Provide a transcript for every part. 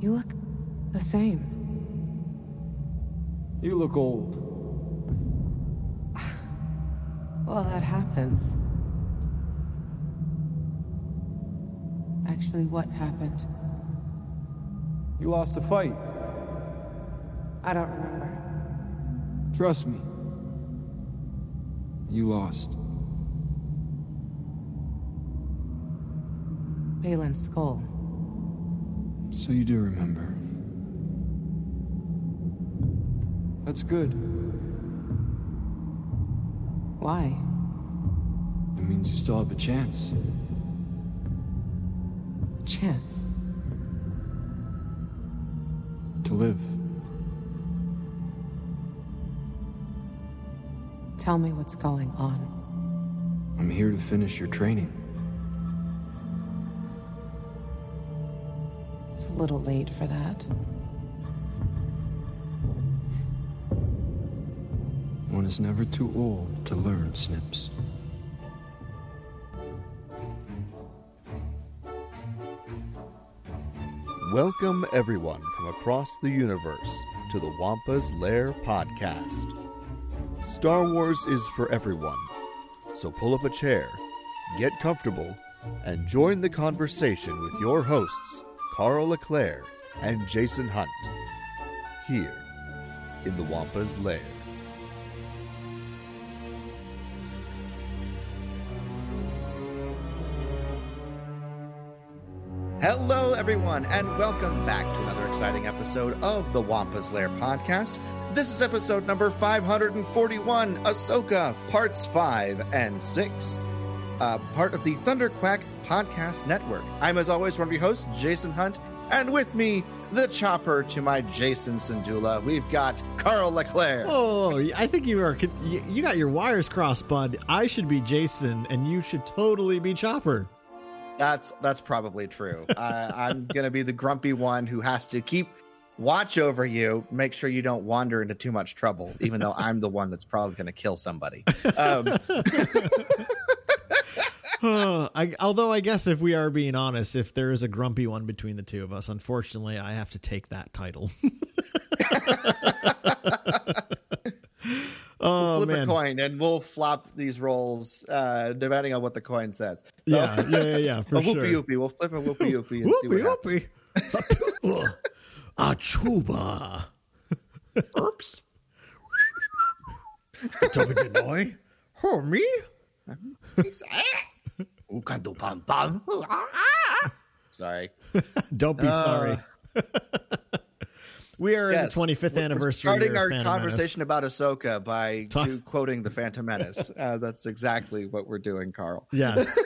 You look the same. You look old. Well, that happens. Actually, what happened? You lost a fight. I don't remember. Trust me. You lost. Baylan Skoll. So you do remember. That's good. Why? It means you still have a chance. A chance. To live. Tell me what's going on. I'm here to finish your training. Little late for that. One is never too old to learn, Snips. Welcome, everyone from across the universe, to the Wampa's Lair podcast. Star Wars is for everyone, so pull up a chair, get comfortable, and join the conversation with your hosts, Carl Leclerc and Jason Hunt, here in the Wampa's Lair. Hello, everyone, and welcome back to another exciting episode of the Wampa's Lair podcast. This is episode number 541, Ahsoka, parts 5 and 6, uh, part of the Thunderquack Podcast Network. I'm, as always, one of your hosts, Jason Hunt, and with me, the chopper to my Jacen Syndulla, we've got Carl Leclerc. Oh, I think you are. You got your wires crossed, bud. I should be Jacen, and you should totally be Chopper. That's that's probably true. uh, I'm gonna be the grumpy one who has to keep watch over you, make sure you don't wander into too much trouble, even though I'm the one that's probably gonna kill somebody. Um, I, although I guess if we are being honest, if there is a grumpy one between the two of us, unfortunately, I have to take that title. oh flip man, a coin and we'll flop these rolls uh, depending on what the coin says. So, yeah, yeah, yeah, yeah, for a sure. whoopee whoopee. We'll flip a whoopee whoopee and see what Whoopee happens. whoopee. Achuba. Oops. Toby Denoy. Oh, me? Sorry. Don't be Uh, sorry. we are Yes, in the 25th we're- anniversary. Starting our Phantom conversation about Ahsoka by Ta- do- quoting the Phantom Menace. Uh, that's exactly what we're doing, Carl. Menace. Yes.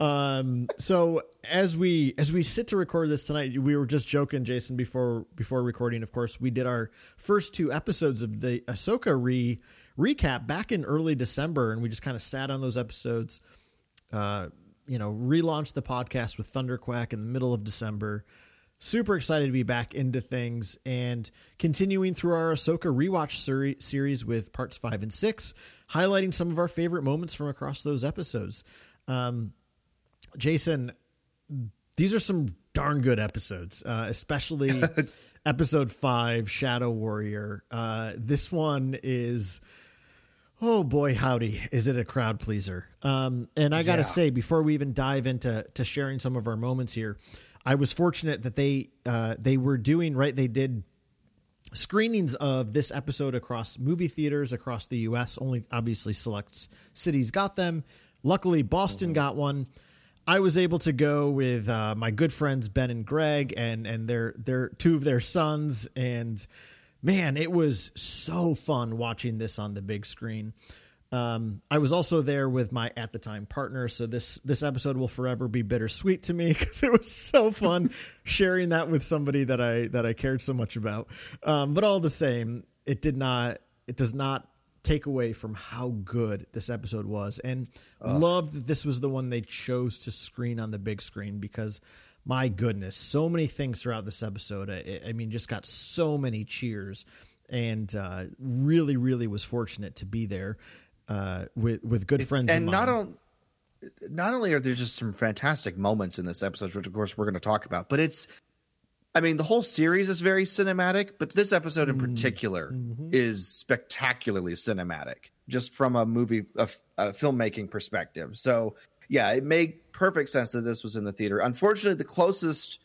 um. So as we as we sit to record this tonight, we were just joking, Jason, before before recording. Of course, we did our first two episodes of the Ahsoka re recap back in early December, and we just kind of sat on those episodes. Uh, you know, relaunched the podcast with Thunderquack in the middle of December. Super excited to be back into things and continuing through our Ahsoka rewatch seri- series with parts five and six, highlighting some of our favorite moments from across those episodes. Um, Jason, these are some darn good episodes, uh, especially episode five, Shadow Warrior. Uh, this one is. Oh boy, howdy! Is it a crowd pleaser? Um, and I gotta Yeah. say, before we even dive into to sharing some of our moments here, I was fortunate that they uh, they were doing right. They did screenings of this episode across movie theaters across the U.S. Only obviously select cities got them. Luckily, Boston got one. I was able to go with uh, my good friends Ben and Greg and and their their two of their sons and man, it was so fun watching this on the big screen. Um, I was also there with my at the time partner, so this this episode will forever be bittersweet to me because it was so fun sharing that with somebody that I that I cared so much about. Um, but all the same, it did not it does not take away from how good this episode was, and loved that this was the one they chose to screen on the big screen because my goodness, so many things throughout this episode. I, I mean, just got so many cheers, and uh, really, really was fortunate to be there uh, with with good friends. and not on not only are there just some fantastic moments in this episode, which of course we're going to talk about, but it's, I mean, the whole series is very cinematic, but this episode in particular is spectacularly cinematic, just from a movie, a, a filmmaking perspective. So, yeah, it made perfect sense that this was in the theater. Unfortunately, the closest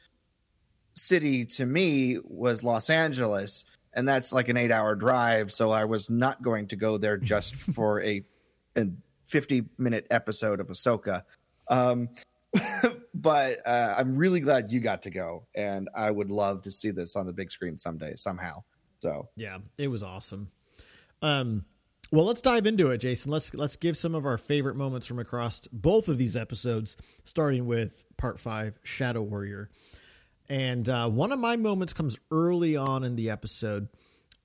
city to me was Los Angeles, and that's like an eight hour drive. So I was not going to go there just for a, a 50 minute episode of Ahsoka. Um, but uh, I'm really glad you got to go, and I would love to see this on the big screen someday, somehow. So Yeah, it was awesome. Um, well, let's dive into it, Jason. Let's let's give some of our favorite moments from across both of these episodes, starting with part five, Shadow Warrior. And uh, one of my moments comes early on in the episode,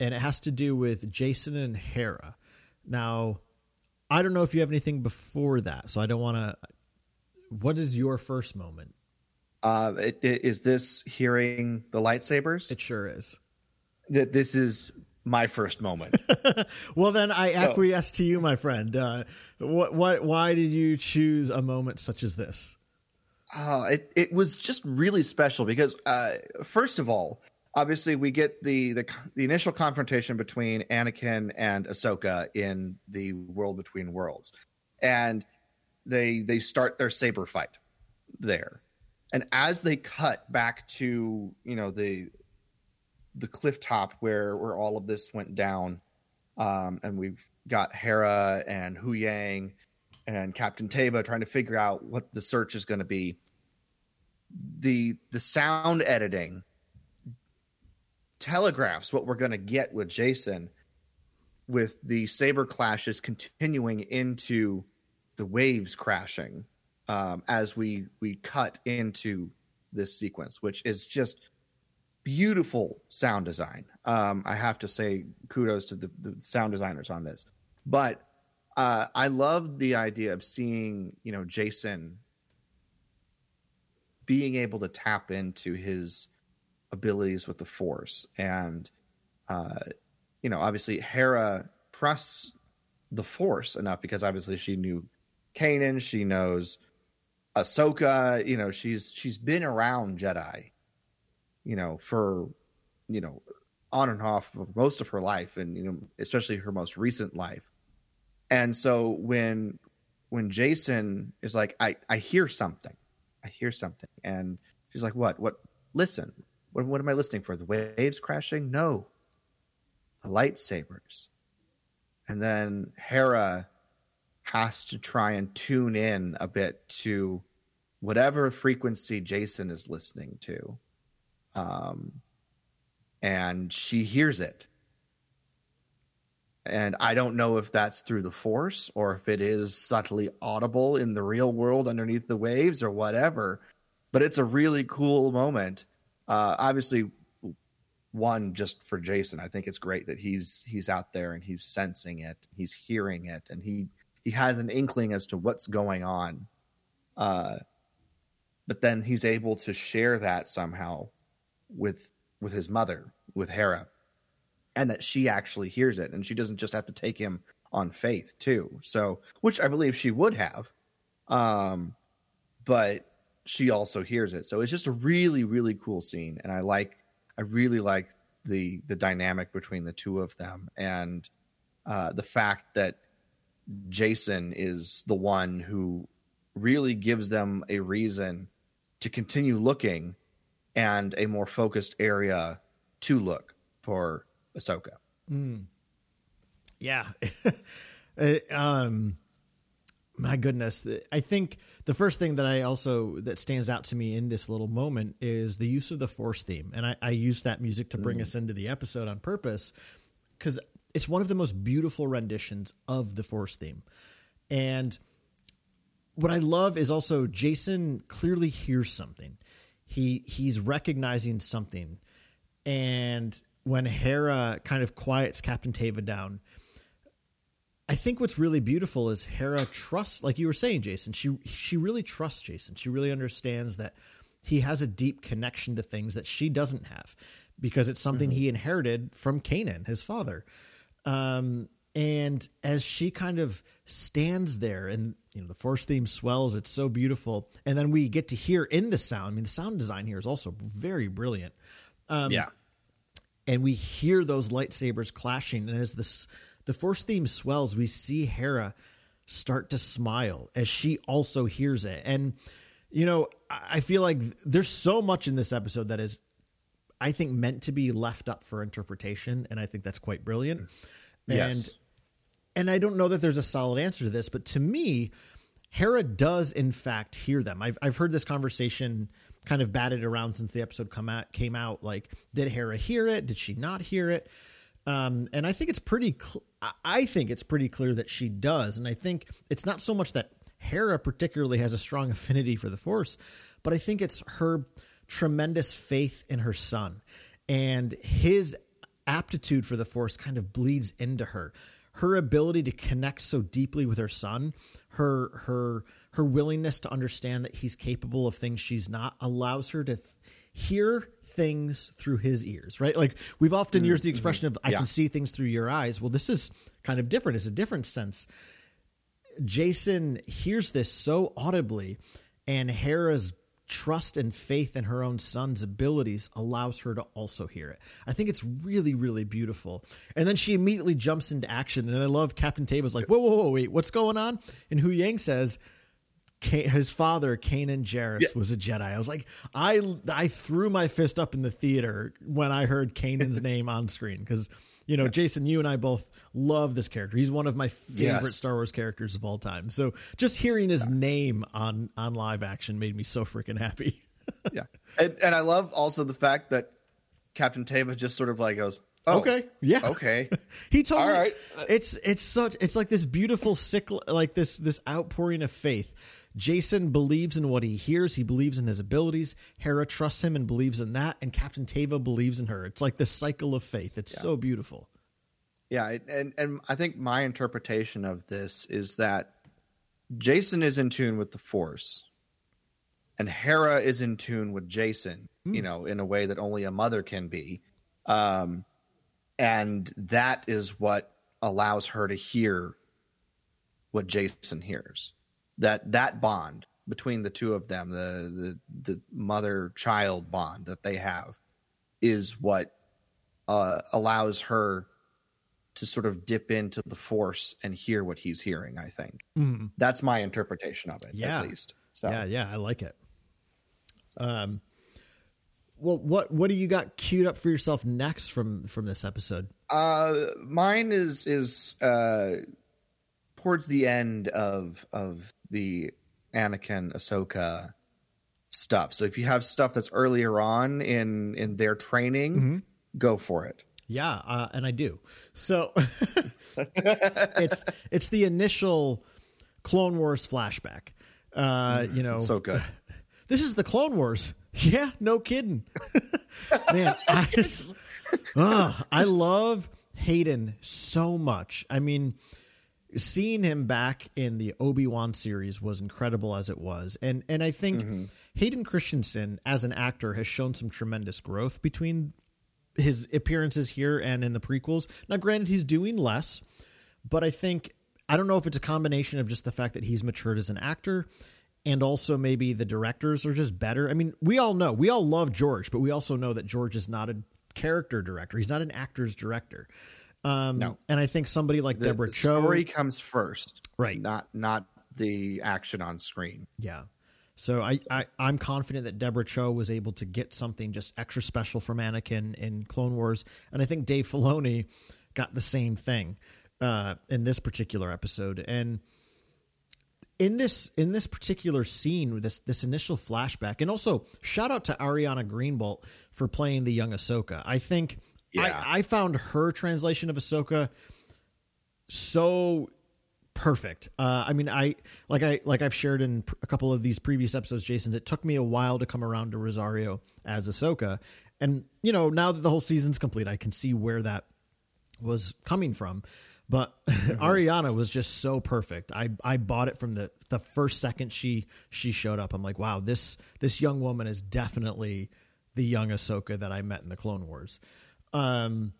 and it has to do with Jacen and Hera. Now, I don't know if you have anything before that, so I don't want to. What is your first moment? uh, it, it, is this hearing the lightsabers? It sure is. that this is my first moment. Well, then I acquiesce to you, my friend. Uh, what, what, why did you choose a moment such as this? Oh, it, it was just really special because, uh, first of all, obviously we get the, the the initial confrontation between Anakin and Ahsoka in the World Between Worlds, and they they start their saber fight there, and as they cut back to you know the the cliff top where where all of this went down, um, and we've got Hera and Huyang and Captain Teva trying to figure out what the search is going to be. The the sound editing telegraphs what we're going to get with Jacen with the saber clashes continuing into the waves crashing um, as we we cut into this sequence, which is just beautiful sound design. Um, I have to say kudos to the, the sound designers on this. But uh, I love the idea of seeing, you know, Jacen being able to tap into his abilities with the Force, and uh, you know, obviously Hera trusts the Force enough because obviously she knew Kanan, she knows Ahsoka. You know, she's she's been around Jedi, you know, for you know on and off for most of her life, and you know, especially her most recent life. And so when when Jacen is like, I I hear something, I hear something, and she's like, what what? Listen, what what am I listening for? The waves crashing? No, the lightsabers. And then Hera has to try and tune in a bit to whatever frequency Jacen is listening to. Um, and she hears it. And I don't know if that's through the force or if it is subtly audible in the real world underneath the waves or whatever. But it's a really cool moment. Uh, obviously, one just for Jacen. I think it's great that he's he's out there and he's sensing it, he's hearing it, and he he has an inkling as to what's going on. Uh, but then he's able to share that somehow with with his mother, with Hera, and that she actually hears it, and she doesn't just have to take him on faith too. So, which I believe she would have, um, but she also hears it. So it's just a really really cool scene, and I like I really like the the dynamic between the two of them, and uh, the fact that Jacen is the one who really gives them a reason to continue looking and a more focused area to look for Ahsoka. Yeah. Uh, um, my goodness. I think the first thing that I also that stands out to me in this little moment is the use of the force theme. And I, I used that music to bring us into the episode on purpose because it's one of the most beautiful renditions of the force theme. And what I love is also Jacen clearly hears something. He he's recognizing something. And when Hera kind of quiets Captain Teva down, I think what's really beautiful is Hera trusts, like you were saying, Jason. She she really trusts Jacen. She really understands that he has a deep connection to things that she doesn't have because it's something he inherited from Kanan, his father. Um, And as she kind of stands there and you know the force theme swells, it's so beautiful. And then we get to hear in the sound. I mean, the sound design here is also very brilliant. Um, yeah. And we hear those lightsabers clashing. And as this the force theme swells, we see Hera start to smile as she also hears it. And you know, I I feel like there's so much in this episode that is I think meant to be left up for interpretation, and I think that's quite brilliant. Yes. And I don't know that there's a solid answer to this, but to me, Hera does in fact hear them. I've I've heard this conversation kind of batted around since the episode come out came out. Like, did Hera hear it? Did she not hear it? Um, and I think it's pretty. Cl- I think it's pretty clear that she does, and I think it's not so much that Hera particularly has a strong affinity for the Force, but I think it's her tremendous faith in her son and his aptitude for the Force kind of bleeds into her. Her ability to connect so deeply with her son, her her her willingness to understand that he's capable of things she's not, allows her to f- hear things through his ears. Right? Like we've often mm-hmm. used the mm-hmm. expression of "I Yeah. can see things through your eyes." Well, this is kind of different. It's a different sense. Jacen hears this so audibly, and Hera's trust and faith in her own son's abilities allows her to also hear it. I think it's really, really beautiful. And then she immediately jumps into action. And I love Captain Teva's like, whoa, whoa, whoa, wait, what's going on? And Huyang says, his father, Kanan Jarrus, was a Jedi. I was like, I I threw my fist up in the theater when I heard Kanan's name on screen because you know, Jason, you and I both love this character. He's one of my favorite Yes. Star Wars characters of all time. So just hearing his name on on live action made me so freaking happy. yeah. And, and I love also the fact that Captain Teva just sort of like goes, oh, okay, yeah, okay. He told All me right. it's it's such it's like this beautiful sick like this this outpouring of faith. Jacen believes in what he hears. He believes in his abilities. Hera trusts him and believes in that, and Captain Teva believes in her. It's like this cycle of faith. It's so beautiful. Yeah, and and I think my interpretation of this is that Jacen is in tune with the Force, and Hera is in tune with Jacen. You know, in a way that only a mother can be, um, and that is what allows her to hear what Jacen hears. That that bond between the two of them, the the the mother child bond that they have, is what uh, allows her to sort of dip into the force and hear what he's hearing. I think that's my interpretation of it, Yeah. at least. So Yeah, yeah, I like it. Um, well, what what do you got queued up for yourself next from from this episode? uh, mine is is uh, towards the end of of the Anakin Ahsoka stuff. So if you have stuff that's earlier on in in their training, go for it. Yeah, uh, and I do. So it's it's the initial Clone Wars flashback. Uh, you know, So good. this is the Clone Wars. Yeah, no kidding. Man, I, Ugh, I love Hayden so much. I mean, seeing him back in the Obi-Wan series was incredible as it was. And and I think mm-hmm. Hayden Christensen as an actor has shown some tremendous growth between his appearances here and in the prequels. Now granted he's doing less, but I think I don't know if it's a combination of just the fact that he's matured as an actor and also maybe the directors are just better. I mean, we all know, we all love George, but we also know that George is not a character director. He's not an actor's director. Um, No. and I think somebody like The, Deborah the Chow, story comes first, Right. Not not the action on screen. Yeah. So I, I I'm confident that Deborah Chow was able to get something just extra special from Anakin in Clone Wars, and I think Dave Filoni got the same thing uh, in this particular episode. And in this in this particular scene, this this initial flashback, and also shout out to Ariana Greenblatt for playing the young Ahsoka. I think Yeah. I, I found her translation of Ahsoka so perfect. Uh, I mean, I like I like I've shared in a couple of these previous episodes, Jason's. It took me a while to come around to Rosario as Ahsoka, and you know now that the whole season's complete, I can see where that was coming from. But Ariana was just so perfect. I I bought it from the the first second she she showed up. I'm like, wow, this this young woman is definitely the young Ahsoka that I met in the Clone Wars. Um,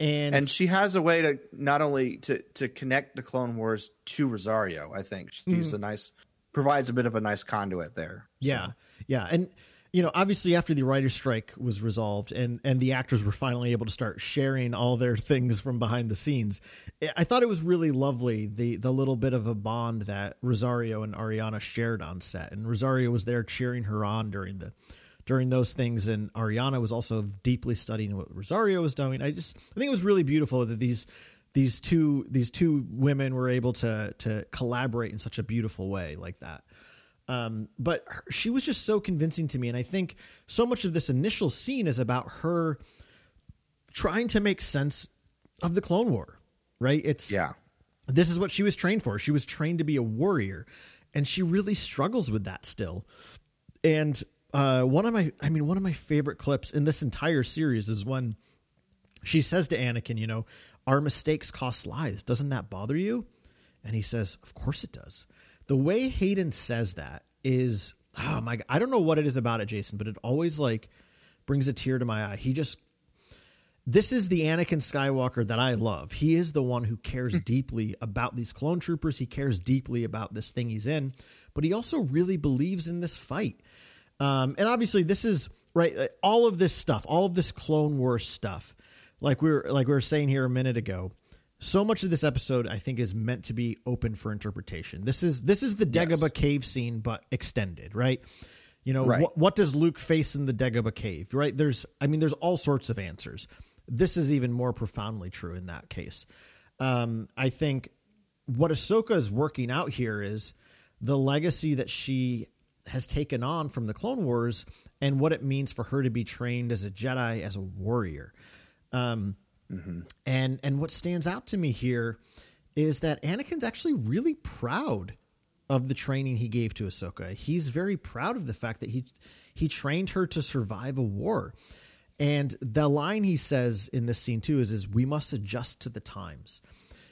And, and she has a way to not only to to connect the Clone Wars to Rosario. I think she's a nice provides a bit of a nice conduit there. So, Yeah, yeah, and you know, obviously after the writer's strike was resolved and and the actors were finally able to start sharing all their things from behind the scenes, I- I thought it was really lovely the the little bit of a bond that Rosario and Ariana shared on set, and Rosario was there cheering her on during the during those things, and Ariana was also deeply studying what Rosario was doing. I just I think it was really beautiful that these these two these two women were able to to collaborate in such a beautiful way like that. Um, but her, she was just so convincing to me, and I think so much of this initial scene is about her trying to make sense of the Clone War. Right? It's yeah, this is what she was trained for. She was trained to be a warrior, and she really struggles with that still. And uh, one of my, I mean, one of my favorite clips in this entire series is when she says to Anakin, you know, our mistakes cost lives. Doesn't that bother you? And he says, of course it does. The way Hayden says that is, oh my God, I don't know what it is about it, Jason, but it always like brings a tear to my eye. He just, this is the Anakin Skywalker that I love. He is the one who cares deeply about these clone troopers. He cares deeply about this thing he's in, but he also really believes in this fight. Um, and obviously, this is right. uh, All of this stuff, all of this Clone Wars stuff, like we were like we were saying here a minute ago. So much of this episode, I think, is meant to be open for interpretation. This is this is the Dagobah cave scene, but extended, right? You know, Right. what, what does Luke face in the Dagobah cave, right? There's, I mean, there's all sorts of answers. This is even more profoundly true in that case. Um, I think what Ahsoka is working out here is the legacy that she has taken on from the Clone Wars and what it means for her to be trained as a Jedi, as a warrior. Um, And and what stands out to me here is that Anakin's actually really proud of the training he gave to Ahsoka. He's very proud of the fact that he he trained her to survive a war. And the line he says in this scene too is is we must adjust to the times.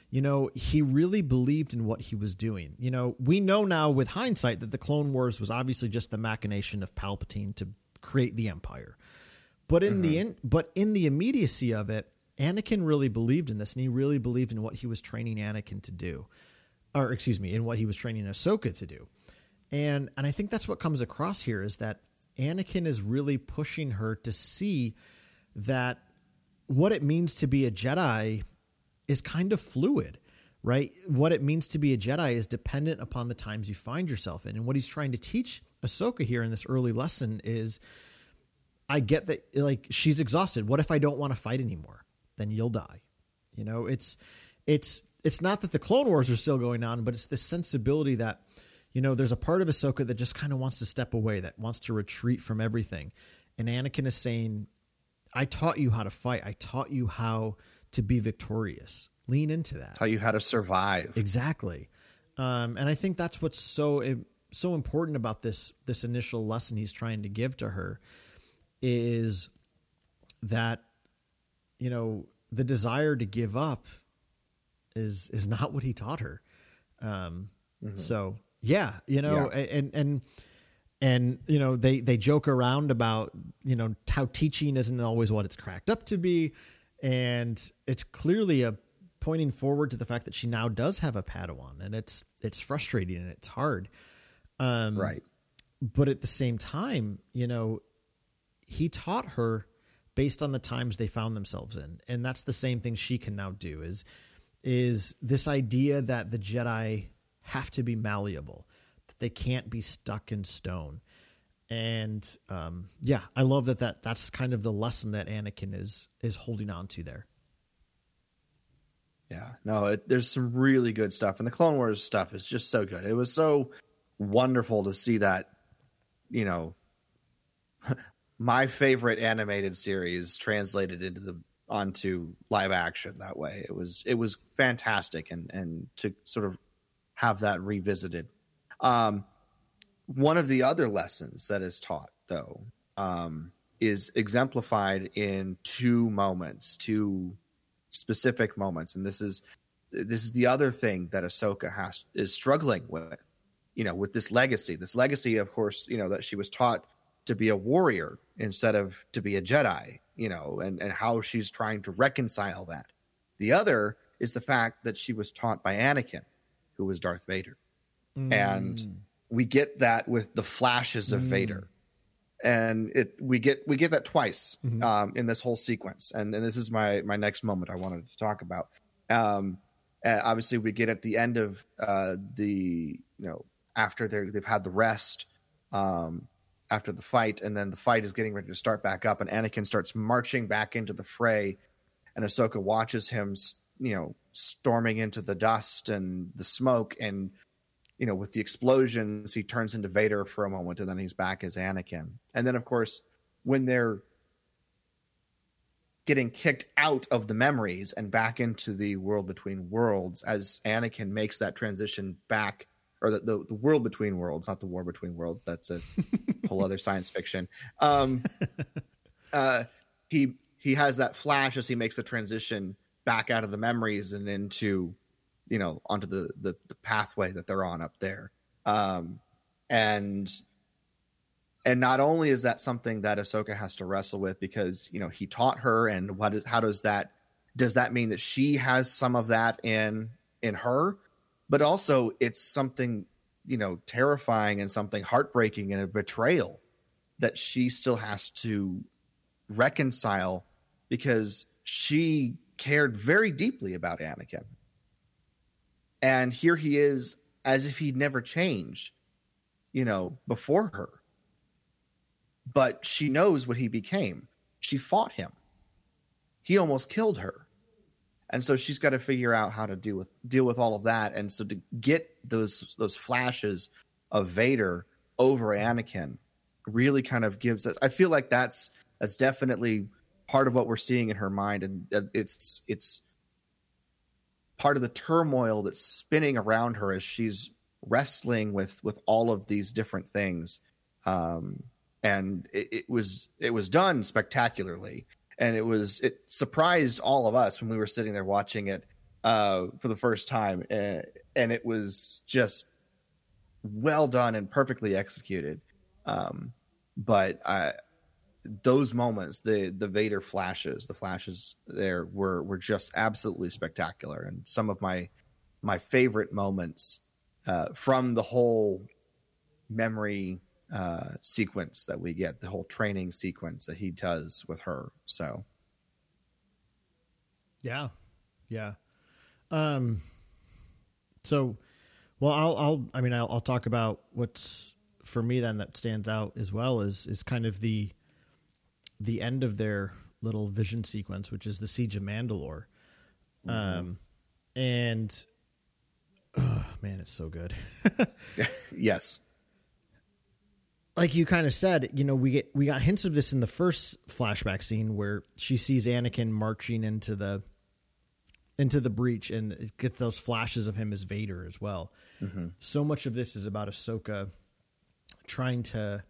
You know, he really believed in what he was doing. You know, we know now with hindsight that the Clone Wars was obviously just the machination of Palpatine to create the Empire. But in the mm-hmm. in, but in the immediacy of it, Anakin really believed in this, and he really believed in what he was training Anakin to do, or excuse me, in what he was training Ahsoka to do. And and I think that's what comes across here is that Anakin is really pushing her to see that what it means to be a Jedi is kind of fluid, right? What it means to be a Jedi is dependent upon the times you find yourself in. And what he's trying to teach Ahsoka here in this early lesson is I get that like she's exhausted. What if I don't want to fight anymore? Then you'll die. You know, it's it's it's not that the Clone Wars are still going on, but it's this sensibility that you know there's a part of Ahsoka that just kind of wants to step away, that wants to retreat from everything. And Anakin is saying, "I taught you how to fight. I taught you how to be victorious. Lean into that." tell you how to survive. Exactly, um, and I think that's what's so so important about this this initial lesson he's trying to give to her is that you know the desire to give up is is not what he taught her. Um, So yeah, you know, Yeah. and and and you know they they joke around about you know how teaching isn't always what it's cracked up to be, and it's clearly a pointing forward to the fact that she now does have a Padawan, and it's it's frustrating and it's hard. Um, right. but at the same time, you know, he taught her based on the times they found themselves in, and that's the same thing she can now do. Is is this idea that the Jedi have to be malleable, that they can't be stuck in stone, and um, yeah, I love that that that's kind of the lesson that Anakin is is holding on to there. Yeah, no, it, there's some really good stuff, and the Clone Wars stuff is just so good. It was so wonderful to see that, you know, my favorite animated series translated into the onto live action that way. It was it was fantastic, and and to sort of have that revisited. Um, one of the other lessons that is taught, though, um, is exemplified in two moments, two specific moments, and this is this is the other thing that Ahsoka has is struggling with, you know, with this legacy. This legacy, of course, you know, that she was taught to be a warrior instead of to be a Jedi, you know, and, and how she's trying to reconcile that. The other is the fact that she was taught by Anakin, who was Darth Vader. Mm. And we get that with the flashes of mm. Vader. And it we get we get that twice mm-hmm. um, in this whole sequence, and, and this is my my next moment I wanted to talk about. Um, obviously, we get at the end of uh, the you know after they they've had the rest, um, after the fight, and then the fight is getting ready to start back up, and Anakin starts marching back into the fray, and Ahsoka watches him, you know, storming into the dust and the smoke, and you know, with the explosions, he turns into Vader for a moment, and then he's back as Anakin, and then of course when they're getting kicked out of the memories and back into the world between worlds as Anakin makes that transition back or the, the, the, world between worlds, not the war between worlds. That's a whole other science fiction. Um, uh, he he has that flash as he makes the transition back out of the memories and into you know onto the the, the pathway that they're on up there. Um, and and not only is that something that Ahsoka has to wrestle with because you know he taught her, and what is, how does that does that mean that she has some of that in in her? but also it's something you know terrifying and something heartbreaking and a betrayal that she still has to reconcile because she cared very deeply about Anakin. And here he is as if he'd never changed, you know, before her. But she knows what he became. She fought him. He almost killed her and so she's got to figure out how to deal with deal with all of that and so to get those those flashes of Vader over Anakin really kind of gives us I feel like that's that's definitely part of what we're seeing in her mind and it's it's part of the turmoil that's spinning around her as she's wrestling with with all of these different things. Um and it, it was it was done spectacularly. And it was it surprised all of us when we were sitting there watching it uh, for the first time, and, and, it was just well done and perfectly executed. Um, but I, those moments, the the Vader flashes, the flashes there were were just absolutely spectacular, and some of my my favorite moments uh, from the whole memory uh, sequence that we get, the whole training sequence that he does with her. So, yeah, yeah. Um, so, well, I'll, I'll, I mean, I'll, I'll talk about what's for me then that stands out as well is is kind of the the end of their little vision sequence, which is the siege of Mandalore. Mm-hmm. Um, and oh, man, it's so good. yes like you kind of said, you know, we get we got hints of this in the first flashback scene where she sees Anakin marching into the into the breach and get those flashes of him as Vader as well. Mm-hmm. So much of this is about Ahsoka trying to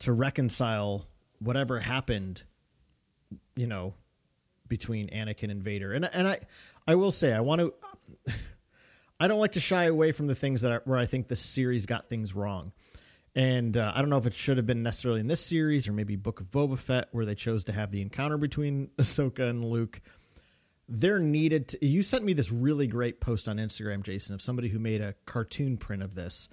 to reconcile whatever happened, you know, between Anakin and Vader. And and I I will say I want to I don't like to shy away from the things that I, where I think the series got things wrong. And uh, I don't know if it should have been necessarily in this series or maybe Book of Boba Fett, where they chose to have the encounter between Ahsoka and Luke. There needed to, you sent me this really great post on Instagram, Jason, of somebody who made a cartoon print of this,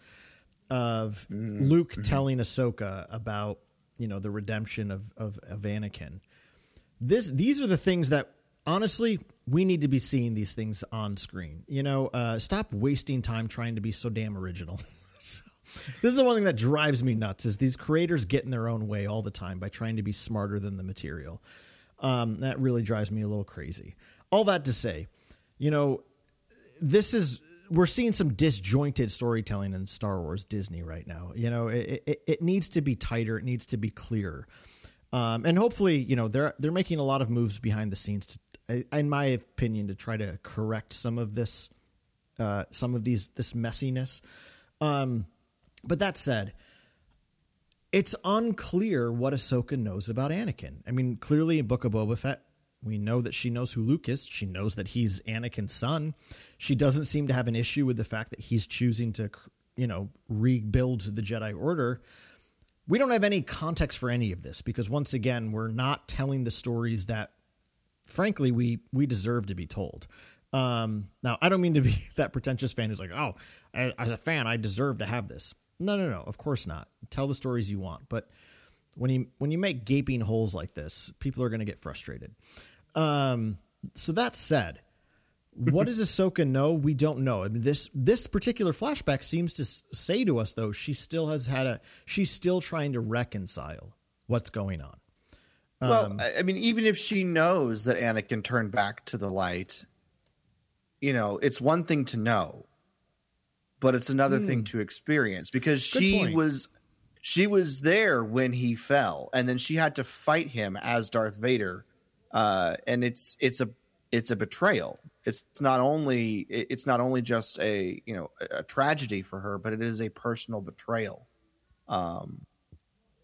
of mm-hmm. Luke mm-hmm. telling Ahsoka about you know the redemption of, of of Anakin. This these are the things that honestly we need to be seeing these things on screen. You know, uh, stop wasting time trying to be so damn original. this is the one thing that drives me nuts is these creators get in their own way all the time by trying to be smarter than the material. Um, that really drives me a little crazy. All that to say, you know, this is we're seeing some disjointed storytelling in Star Wars Disney right now. You know, it, it, it needs to be tighter. It needs to be clearer. Um, and hopefully, you know, they're they're making a lot of moves behind the scenes to, in my opinion, to try to correct some of this, uh, some of these this messiness. Um, but that said, it's unclear what Ahsoka knows about Anakin. I mean, clearly in Book of Boba Fett, we know that she knows who Luke is. She knows that he's Anakin's son. She doesn't seem to have an issue with the fact that he's choosing to, you know, rebuild the Jedi Order. we don't have any context for any of this because once again, we're not telling the stories that frankly we we deserve to be told. Um, now, I don't mean to be that pretentious fan who's like, "Oh, as a fan, I deserve to have this." No, no, no. Of course not. Tell the stories you want, but when you when you make gaping holes like this, people are going to get frustrated. Um, so that said, what does Ahsoka know? We don't know. I mean, this this particular flashback seems to say to us though she still has had a she's still trying to reconcile what's going on. Well, um, I mean, even if she knows that Anakin turned back to the light, you know, it's one thing to know, but it's another mm. thing hmm. to experience because she point. was she was there when he fell, and then she had to fight him as Darth Vader, uh, and it's it's a it's a betrayal. It's not only it's not only just a you know a tragedy for her, but it is a personal betrayal um,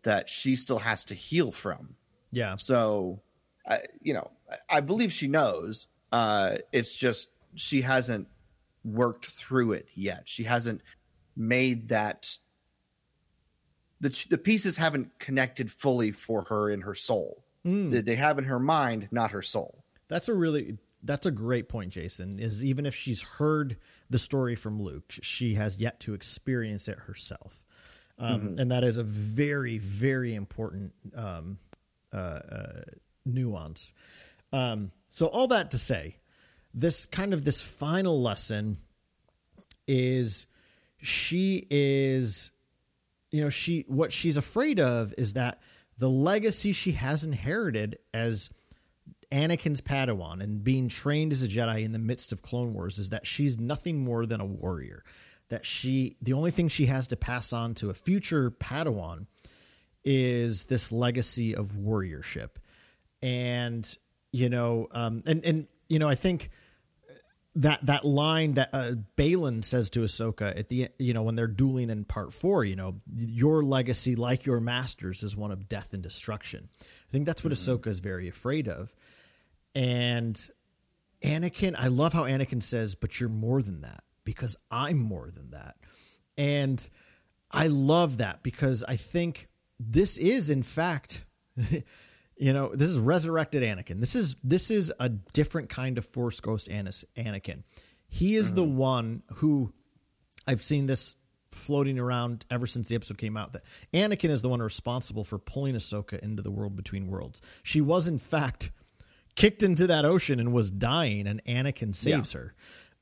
that she still has to heal from. Yeah. So, I, you know, I believe she knows. Uh, it's just she hasn't worked through it yet. She hasn't made that. The, the pieces haven't connected fully for her in her soul. Mm. They have in her mind, not her soul. That's a really that's a great point, Jason. Is even if she's heard the story from Luke, she has yet to experience it herself, um, mm-hmm. and that is a very very important um, uh, uh, nuance. Um, so all that to say, this kind of this final lesson is she is, you know, she what she's afraid of is that the legacy she has inherited as Anakin's Padawan and being trained as a Jedi in the midst of Clone Wars is that she's nothing more than a warrior. That she, the only thing she has to pass on to a future Padawan is this legacy of warriorship. And, you know, um, and, and, you know, I think that that line that uh, Baylan says to Ahsoka at the you know when they're dueling in part four, you know, your legacy, like your master's, is one of death and destruction. I think that's what mm-hmm. Ahsoka is very afraid of. And Anakin, I love how Anakin says, "But you're more than that because I'm more than that." And I love that because I think this is in fact you know, this is resurrected Anakin. This is this is a different kind of Force Ghost Anakin. He is mm-hmm. the one who I've seen this floating around ever since the episode came out that Anakin is the one responsible for pulling Ahsoka into the world between worlds. She was in fact kicked into that ocean and was dying, and Anakin saves yeah. her.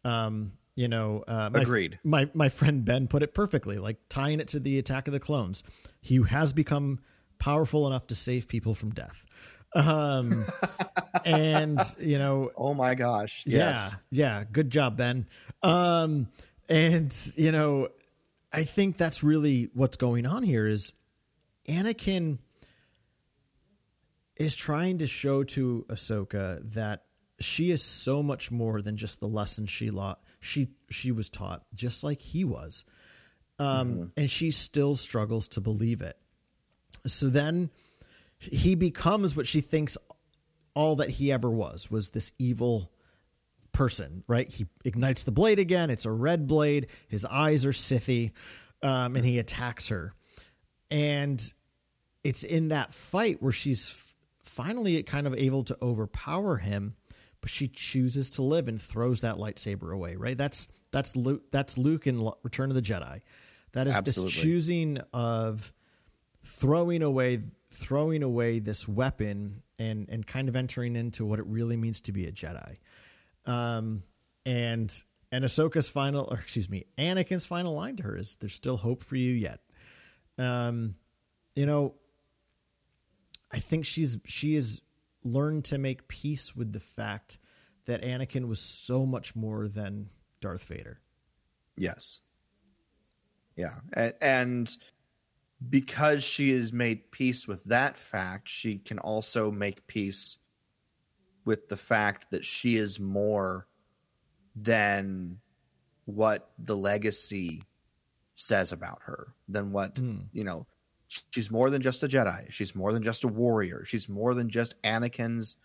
Um, you know, uh, my, agreed. My my friend Ben put it perfectly, like tying it to the Attack of the Clones. He has become powerful enough to save people from death. Um, and you know, oh my gosh, yes. yeah, yeah, good job, Ben. Um, and you know, I think that's really what's going on here is Anakin is trying to show to Ahsoka that she is so much more than just the lesson she lo- she she was taught, just like he was. Um, mm-hmm. and she still struggles to believe it. So then he becomes what she thinks all that he ever was was this evil person, right? He ignites the blade again. It's a red blade. His eyes are Sithy, um, and he attacks her. And it's in that fight where she's finally kind of able to overpower him, but she chooses to live and throws that lightsaber away. Right? That's that's Luke. That's Luke in Return of the Jedi. That is Absolutely. this choosing of throwing away throwing away this weapon and and kind of entering into what it really means to be a Jedi. Um, and and Ahsoka's final, or excuse me, Anakin's final line to her is, "There's still hope for you yet." Um, you know, I think she's she has learned to make peace with the fact that Anakin was so much more than Darth Vader. Yes. Yeah, and, and because she has made peace with that fact, she can also make peace with the fact that she is more than what the legacy says about her, than what, mm. you know, she's more than just a Jedi. She's more than just a warrior. She's more than just Anakin's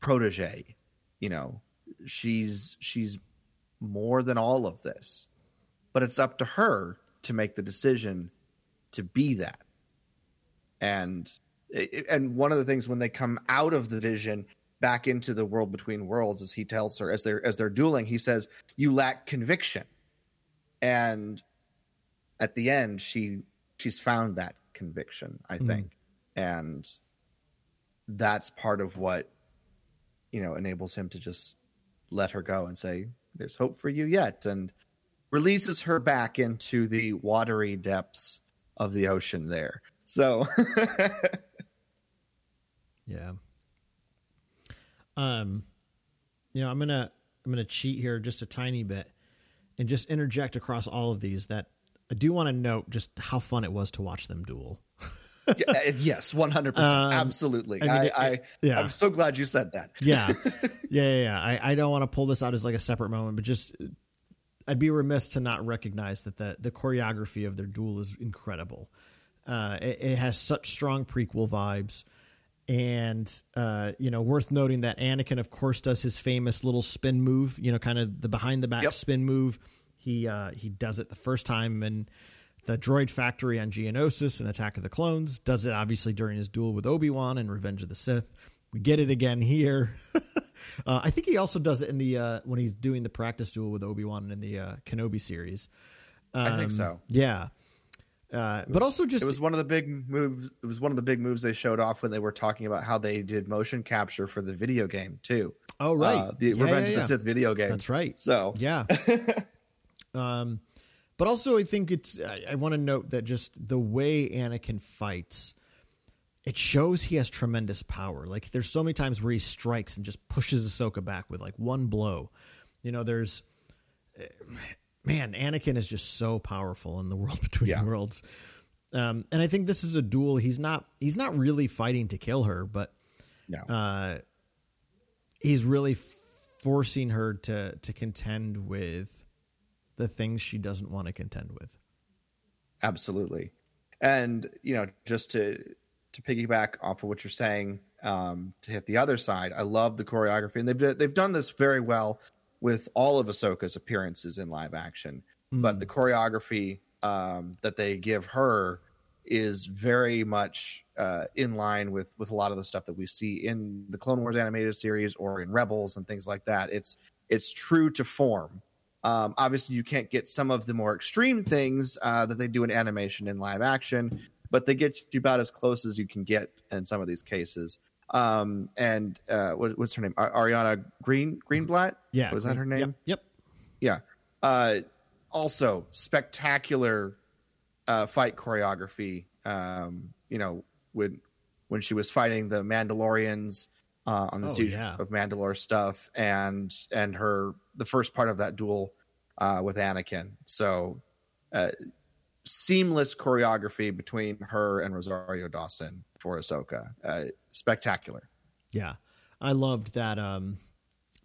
protege. You know, she's she's more than all of this. But it's up to her to make the decision to be that. and and one of the things when they come out of the vision back into the world between worlds as he tells her as they're as they're dueling he says you lack conviction and at the end she she's found that conviction i Mhm. think and that's part of what you know enables him to just let her go and say there's hope for you yet and releases her back into the watery depths of the ocean there so Yeah. Um, you know, I'm gonna I'm gonna cheat here just a tiny bit and just interject across all of these that I do want to note just how fun it was to watch them duel. Uh, yes 100% Um, absolutely I, mean, I, it, I yeah. I'm so glad you said that Yeah, yeah, yeah. yeah. I, I don't want to pull this out as like a separate moment, but just I'd be remiss to not recognize that the the choreography of their duel is incredible. Uh, it, it has such strong prequel vibes, and uh, you know, worth noting that Anakin, of course, does his famous little spin move. You know, kind of the behind the back Yep. spin move. He uh, he does it the first time in the droid factory on Geonosis and Attack of the Clones. Does it obviously during his duel with Obi Wan and Revenge of the Sith. We get it again here. uh, I think he also does it in the uh, when he's doing the practice duel with Obi Wan in the uh, Kenobi series. i think Um, so Yeah, uh, but also just it was one of the big moves it was one of the big moves they showed off when they were talking about how they did motion capture for the video game too oh right, Uh, the Yeah, revenge yeah, of the sith video game That's right. so Yeah. um, but also I think it's I, I want to note that just the way Anakin fights, it shows he has tremendous power. Like there's so many times where he strikes and just pushes Ahsoka back with like one blow. You know, there's eh, man, Anakin is just so powerful in the world between Yeah. worlds. Um, and I think this is a duel. He's not he's not really fighting to kill her, but no uh, he's really forcing her to to contend with the things she doesn't want to contend with. absolutely and you know just to to piggyback off of what you're saying um to hit the other side i love the choreography and they've they've done this very well with all of ahsoka's appearances in live action but the choreography um that they give her is very much uh, in line with with a lot of the stuff that we see in the Clone Wars animated series or in Rebels and things like that. It's it's true to form. Um, obviously, you can't get some of the more extreme things uh, that they do in animation in live action, but they get you about as close as you can get in some of these cases. Um, and uh, what, what's her name? Ariana Green Greenblatt. Yeah, was that her name? Yep. Yeah. Uh, also, spectacular uh, fight choreography. Um, you know, when when she was fighting the Mandalorians uh, on the Oh, siege yeah. of Mandalore stuff, and and her the first part of that duel uh, with Anakin. So, uh, seamless choreography between her and Rosario Dawson for Ahsoka. Uh, spectacular. Yeah. I loved that um,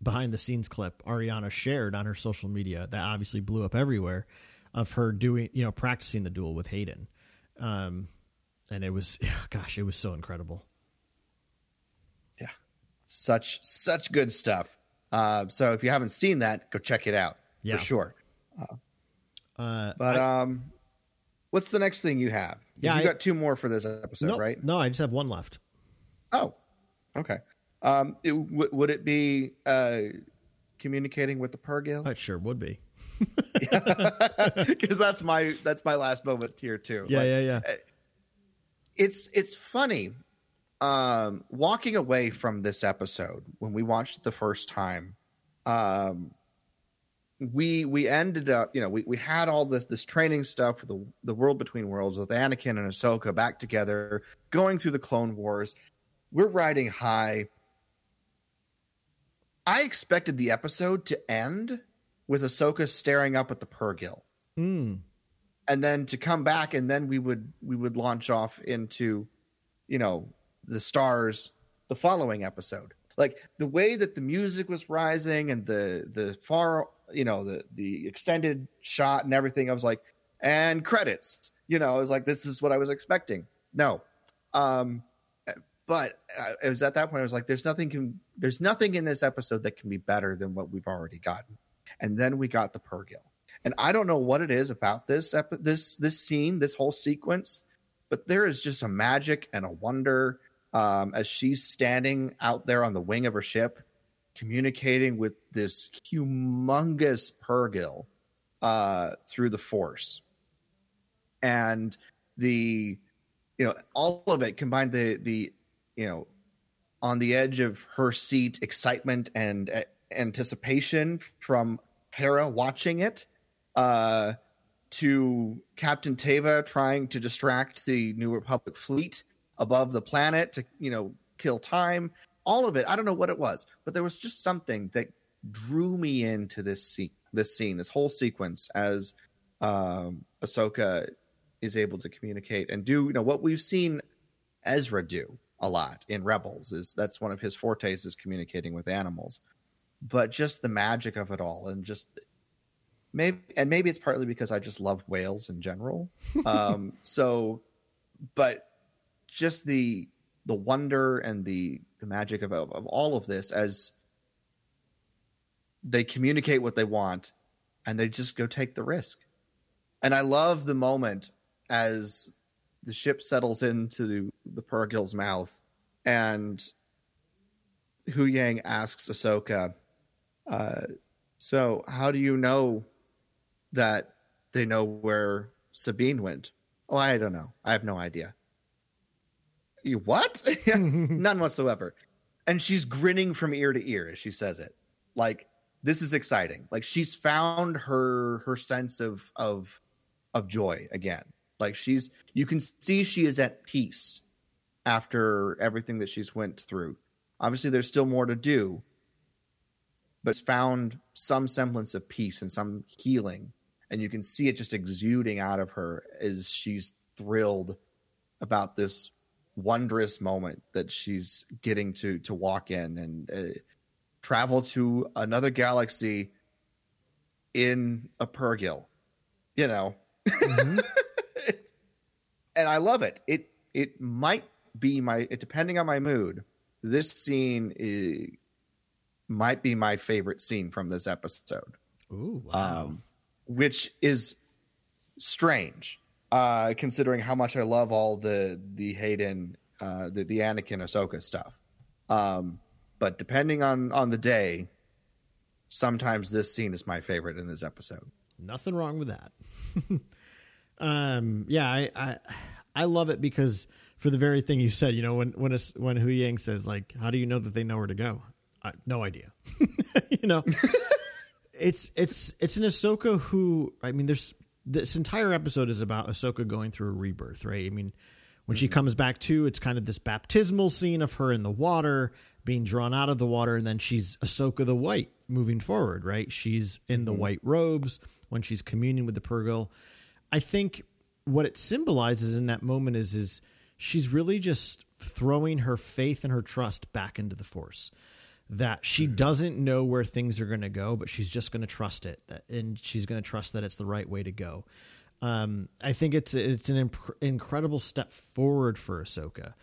behind the scenes clip Ariana shared on her social media that obviously blew up everywhere of her doing, you know, practicing the duel with Hayden. Um, and it was, gosh, it was so incredible. Yeah, such such good stuff. Uh, so if you haven't seen that, go check it out Yeah. for sure. Uh, But I- um, what's the next thing you have? Yeah, you I- got two more for this episode, no, right? No, I just have one left. Oh, okay. Um, it, w- would it be uh, communicating with the Purrgil? It sure would be. Because that's my that's my last moment here too. Yeah, Like, yeah, yeah. it's it's funny um walking away from this episode when we watched it the first time um we we ended up you know we, we had all this this training stuff for the the world between worlds with Anakin and Ahsoka back together going through the clone wars. We're riding high. I expected the episode to end with Ahsoka staring up at the Purrgil Mm. and then to come back and then we would we would launch off into you know the stars the following episode like the way that the music was rising and the the far you know the the extended shot and everything i was like and credits. You know i was like this is what i was expecting. No. Um but uh, it was at that point i was like there's nothing can there's nothing in this episode that can be better than what we've already gotten. And then we got the Purrgil and I don't know what it is about this this this scene, this whole sequence but there is just a magic and a wonder um, as she's standing out there on the wing of her ship, communicating with this humongous Purrgil uh, through the Force, and the you know all of it combined the the you know on the edge of her seat excitement and uh, anticipation from Hera watching it uh, to Captain Teva trying to distract the New Republic fleet above the planet to, you know, kill time. All of it. I don't know what it was, but there was just something that drew me into this scene, this scene, this whole sequence as um, Ahsoka is able to communicate and do, you know, what we've seen Ezra do a lot in Rebels is that's one of his fortes is communicating with animals. But just the magic of it all and just maybe and maybe it's partly because I just love whales in general. Um, so, but just the the wonder and the the magic of of all of this as they communicate what they want and they just go take the risk. And I love the moment as the ship settles into the, the Purrgil's mouth and Huyang asks Ahsoka, uh, so how do you know that they know where Sabine went. Oh, I don't know. I have no idea. What? None whatsoever. And she's grinning from ear to ear as she says it. Like this is exciting. Like she's found her her sense of of of joy again. Like she's you can see she is at peace after everything that she's went through. Obviously there's still more to do, but found some semblance of peace and some healing and you can see it just exuding out of her as she's thrilled about this wondrous moment that she's getting to to walk in and uh, travel to another galaxy in a Purrgil you know mm-hmm. and i love it it it might be my it, depending on my mood this scene is, might be my favorite scene from this episode Ooh, wow. Um, which is strange, uh, considering how much I love all the the Hayden, uh, the the Anakin Ahsoka stuff. Um, but depending on on the day, sometimes this scene is my favorite in this episode. Nothing wrong with that. um, yeah, I, I I love it because for the very thing you said, you know, when when a, when Hu Huyang says like, "How do you know that they know where to go?" I, no idea. you know, it's it's it's an Ahsoka who I mean, there's this entire episode is about Ahsoka going through a rebirth, right? I mean, when mm-hmm. she comes back to, it's kind of this baptismal scene of her in the water, being drawn out of the water, and then she's Ahsoka the White moving forward, right? She's in the mm-hmm. white robes when she's communing with the Purrgil. I think what it symbolizes in that moment is is she's really just throwing her faith and her trust back into the Force that she mm-hmm. doesn't know where things are going to go, but she's just going to trust it, that, and she's going to trust that it's the right way to go. Um, I think it's it's an imp- incredible step forward for Ahsoka,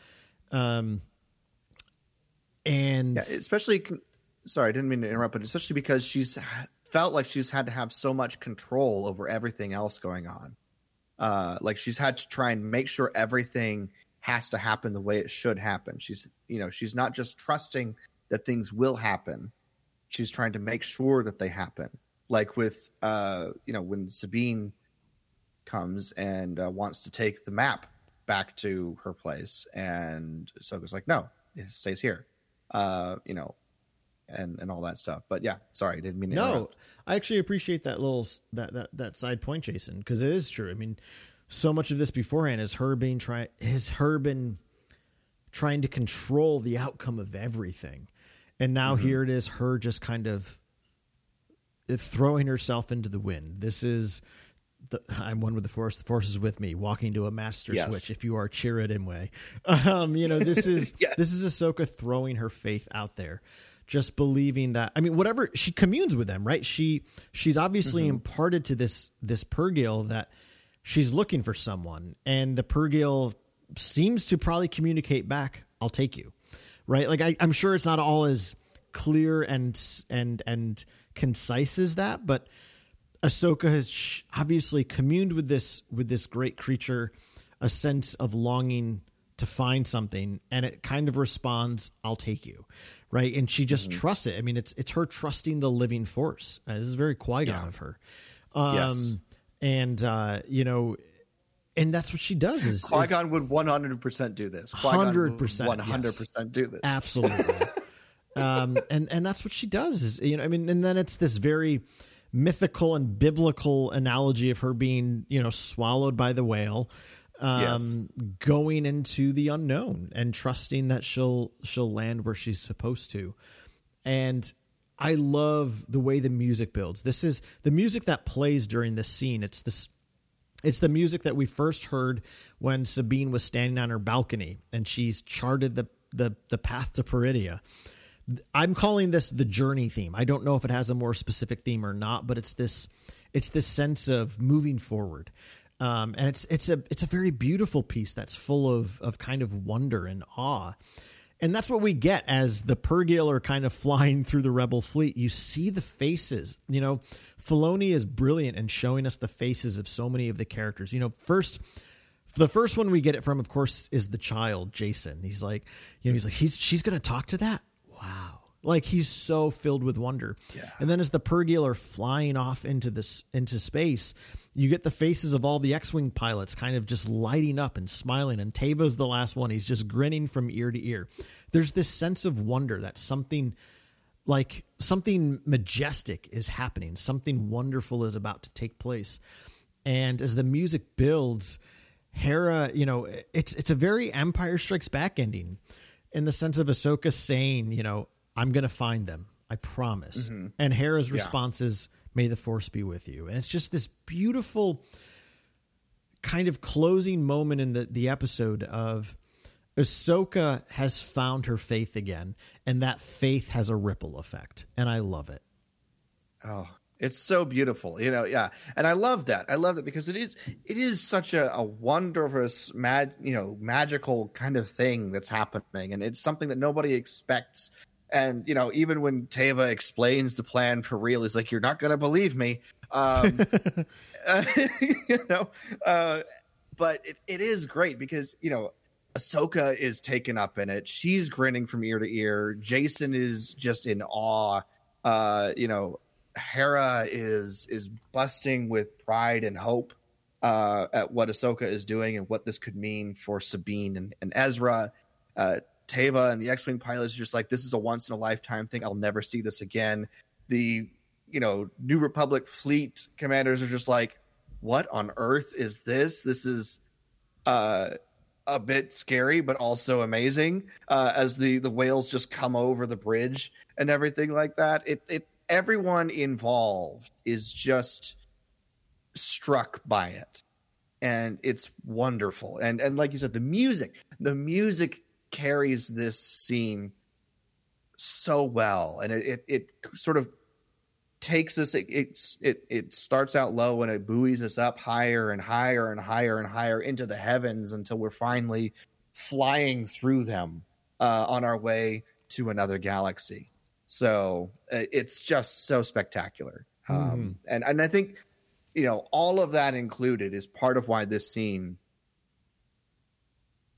um, and yeah, especially. Sorry, I didn't mean to interrupt, but especially because she's felt like she's had to have so much control over everything else going on. Uh, like she's had to try and make sure everything has to happen the way it should happen. She's, you know, she's not just trusting that things will happen. She's trying to make sure that they happen. Like with, uh, you know, when Sabine comes and uh, wants to take the map back to her place, and Ahsoka's like, no, it stays here. Uh, you know, and and all that stuff. But yeah, sorry, I didn't mean to no. Interrupt. I actually appreciate that little that that that side point, Jason, because it is true. I mean, so much of this beforehand is her being try is her been trying to control the outcome of everything, and now mm-hmm. here it is, her just kind of throwing herself into the wind. This is the, I'm one with the force. The force is with me. Walking to a master yes. switch. If you are Chirrut Îmwe, um, you know this is yes. this is Ahsoka throwing her faith out there, just believing that. I mean, whatever she communes with them, right? She she's obviously mm-hmm. imparted to this this Purrgil that she's looking for someone, and the Purrgil seems to probably communicate back. I'll take you right? Like I, I'm sure it's not all as clear and and and concise as that, but Ahsoka has obviously communed with this with this great creature a sense of longing to find something and it kind of responds i'll take you right and she just Mm-hmm. trusts it i mean it's it's her trusting the living force uh, this is very qui-gon Yeah. of her um Yes. and uh you know and that's what she does is, Qui Gon would one hundred percent do this. 100%, 100% do this. absolutely um and and that's what she does is you know i mean and then it's this very mythical and biblical analogy of her being you know swallowed by the whale um Yes. going into the unknown and trusting that she'll she'll land where she's supposed to and i love the way the music builds this is the music that plays during this scene it's this it's the music that we first heard when Sabine was standing on her balcony and she's charted the the, the path to Peridea. I'm calling this the journey theme. I don't know if it has a more specific theme or not, but it's this it's this sense of moving forward. Um, and it's it's a it's a very beautiful piece that's full of of kind of wonder and awe. And that's what we get as the Purrgil are kind of flying through the rebel fleet. You see the faces. You know, Filoni is brilliant in showing us the faces of so many of the characters. You know, first the first one we get it from, of course, is the child, Jacen. He's like, you know, he's like, he's she's gonna talk to that. Wow. Like he's so filled with wonder. And then as the Purrgil are flying off into this into space, you get the faces of all the X-wing pilots kind of just lighting up and smiling. And Teva's the last one. He's just grinning from ear to ear. There's this sense of wonder that something like something majestic is happening, something wonderful is about to take place. And as the music builds, Hera, you know, it's it's a very Empire Strikes Back ending in the sense of Ahsoka saying, you know, I'm going to find them. I promise. Mm-hmm. And Hera's response is, "May the Force be with you." And it's just this beautiful kind of closing moment in the the episode of Ahsoka has found her faith again, and that faith has a ripple effect, and I love it. Oh, it's so beautiful, you know. Yeah, and I love that. I love that because it is it is such a, a wondrous, mag, you know, magical kind of thing that's happening, and it's something that nobody expects. And you know, even when Teva explains the plan for real, he's like, "You're not going to believe me," um, uh, you know. Uh, but it, it is great because you know Ahsoka is taken up in it. She's grinning from ear to ear. Jacen is just in awe. Uh, you know, Hera is is busting with pride and hope uh, at what Ahsoka is doing and what this could mean for Sabine and, and Ezra. Uh, Teva and the X-wing pilots are just like, this is a once in a lifetime thing. I'll never see this again. The you know New Republic fleet commanders are just like, what on earth is this? This is uh, a bit scary, but also amazing. Uh, as the the whales just come over the bridge and everything like that. It it everyone involved is just struck by it, and it's wonderful. And and like you said, the music, the music carries this scene so well, and it it, it sort of takes us it, it's it it starts out low and it buoys us up higher and higher and higher and higher into the heavens until we're finally flying through them uh, on our way to another galaxy. So uh, it's just so spectacular. Um, and and i think you know all of that included is part of why this scene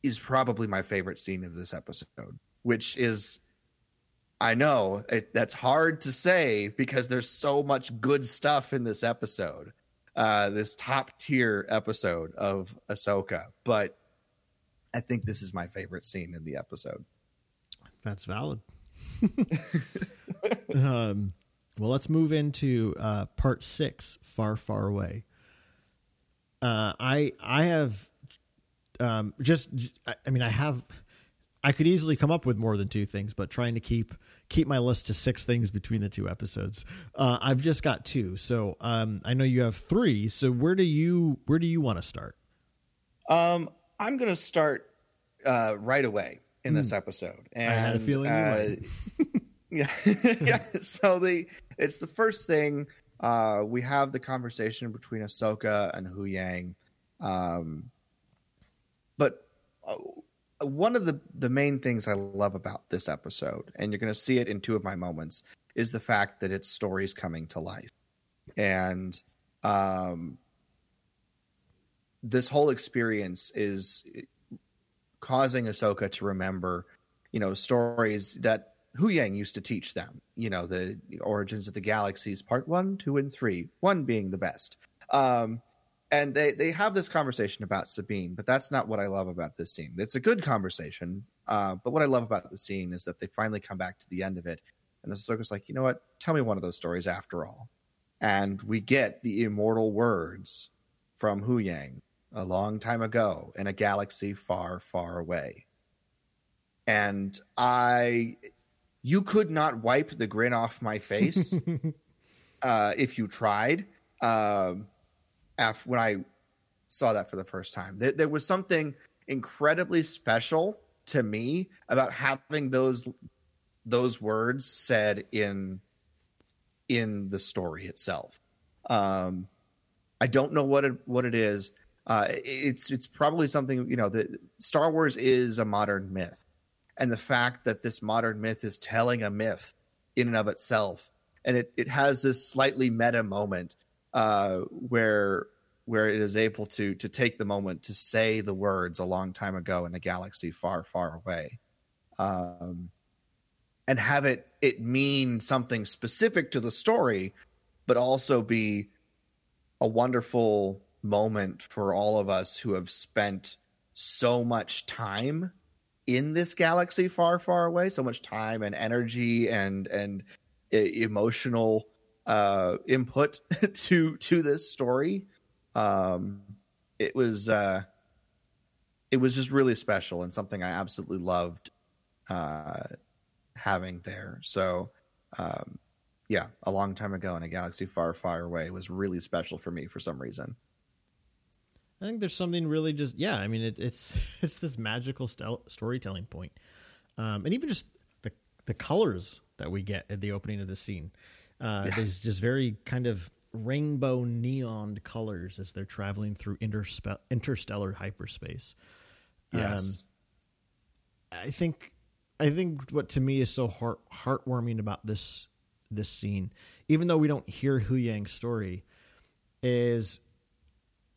is probably my favorite scene of this episode which is I know it, that's hard to say because there's so much good stuff in this episode, uh, this top tier episode of Ahsoka. But I think this is my favorite scene in the episode. That's valid. um, well, let's move into uh, part six, far, far away. Uh, I I have um, just I I mean I have I could easily come up with more than two things, but trying to keep keep my list to six things between the two episodes. Uh, I've just got two, so um, I know you have three. So where do you where do you want to start? Um, I'm going to start uh, right away in this episode. And, had a feeling uh, yeah, yeah. So the it's the first thing uh, we have the conversation between Ahsoka and Huyang, um, but uh, one of the the main things I love about this episode, and you're going to see it in two of my moments, is the fact that its stories coming to life, and um, this whole experience is causing Ahsoka to remember, you know, stories that Huyang used to teach them. You know, the origins of the galaxies, part one, two, and three. One being the best. Um, and they they have this conversation about Sabine, but that's not what I love about this scene. It's a good conversation, uh, but what I love about the scene is that they finally come back to the end of it, and Ahsoka's like, you know what? Tell me one of those stories after all, and we get the immortal words from Huyang a long time ago in a galaxy far, far away. And I, you could not wipe the grin off my face uh, if you tried. Um, after when I saw that for the first time, there, there was something incredibly special to me about having those those words said in in the story itself. Um, I don't know what it what it is. Uh, it's it's probably something you know that Star Wars is a modern myth, and the fact that this modern myth is telling a myth in and of itself, and it it has this slightly meta moment uh, where where it is able to to take the moment to say the words a long time ago in a galaxy far far away, um, and have it it mean something specific to the story, but also be a wonderful moment for all of us who have spent so much time in this galaxy far far away so much time and energy and and emotional uh input to to this story um it was uh it was just really special and something i absolutely loved uh having there so um yeah a long time ago in a galaxy far far away was really special for me for some reason I think there's something really just yeah. I mean, it, it's it's this magical storytelling point, um, and even just the the colors that we get at the opening of the scene. Uh, yeah. There's just very kind of rainbow neon colors as they're traveling through interspe- interstellar hyperspace. Yes, um, I think I think what to me is so heart heartwarming about this this scene, even though we don't hear Huyang's story, is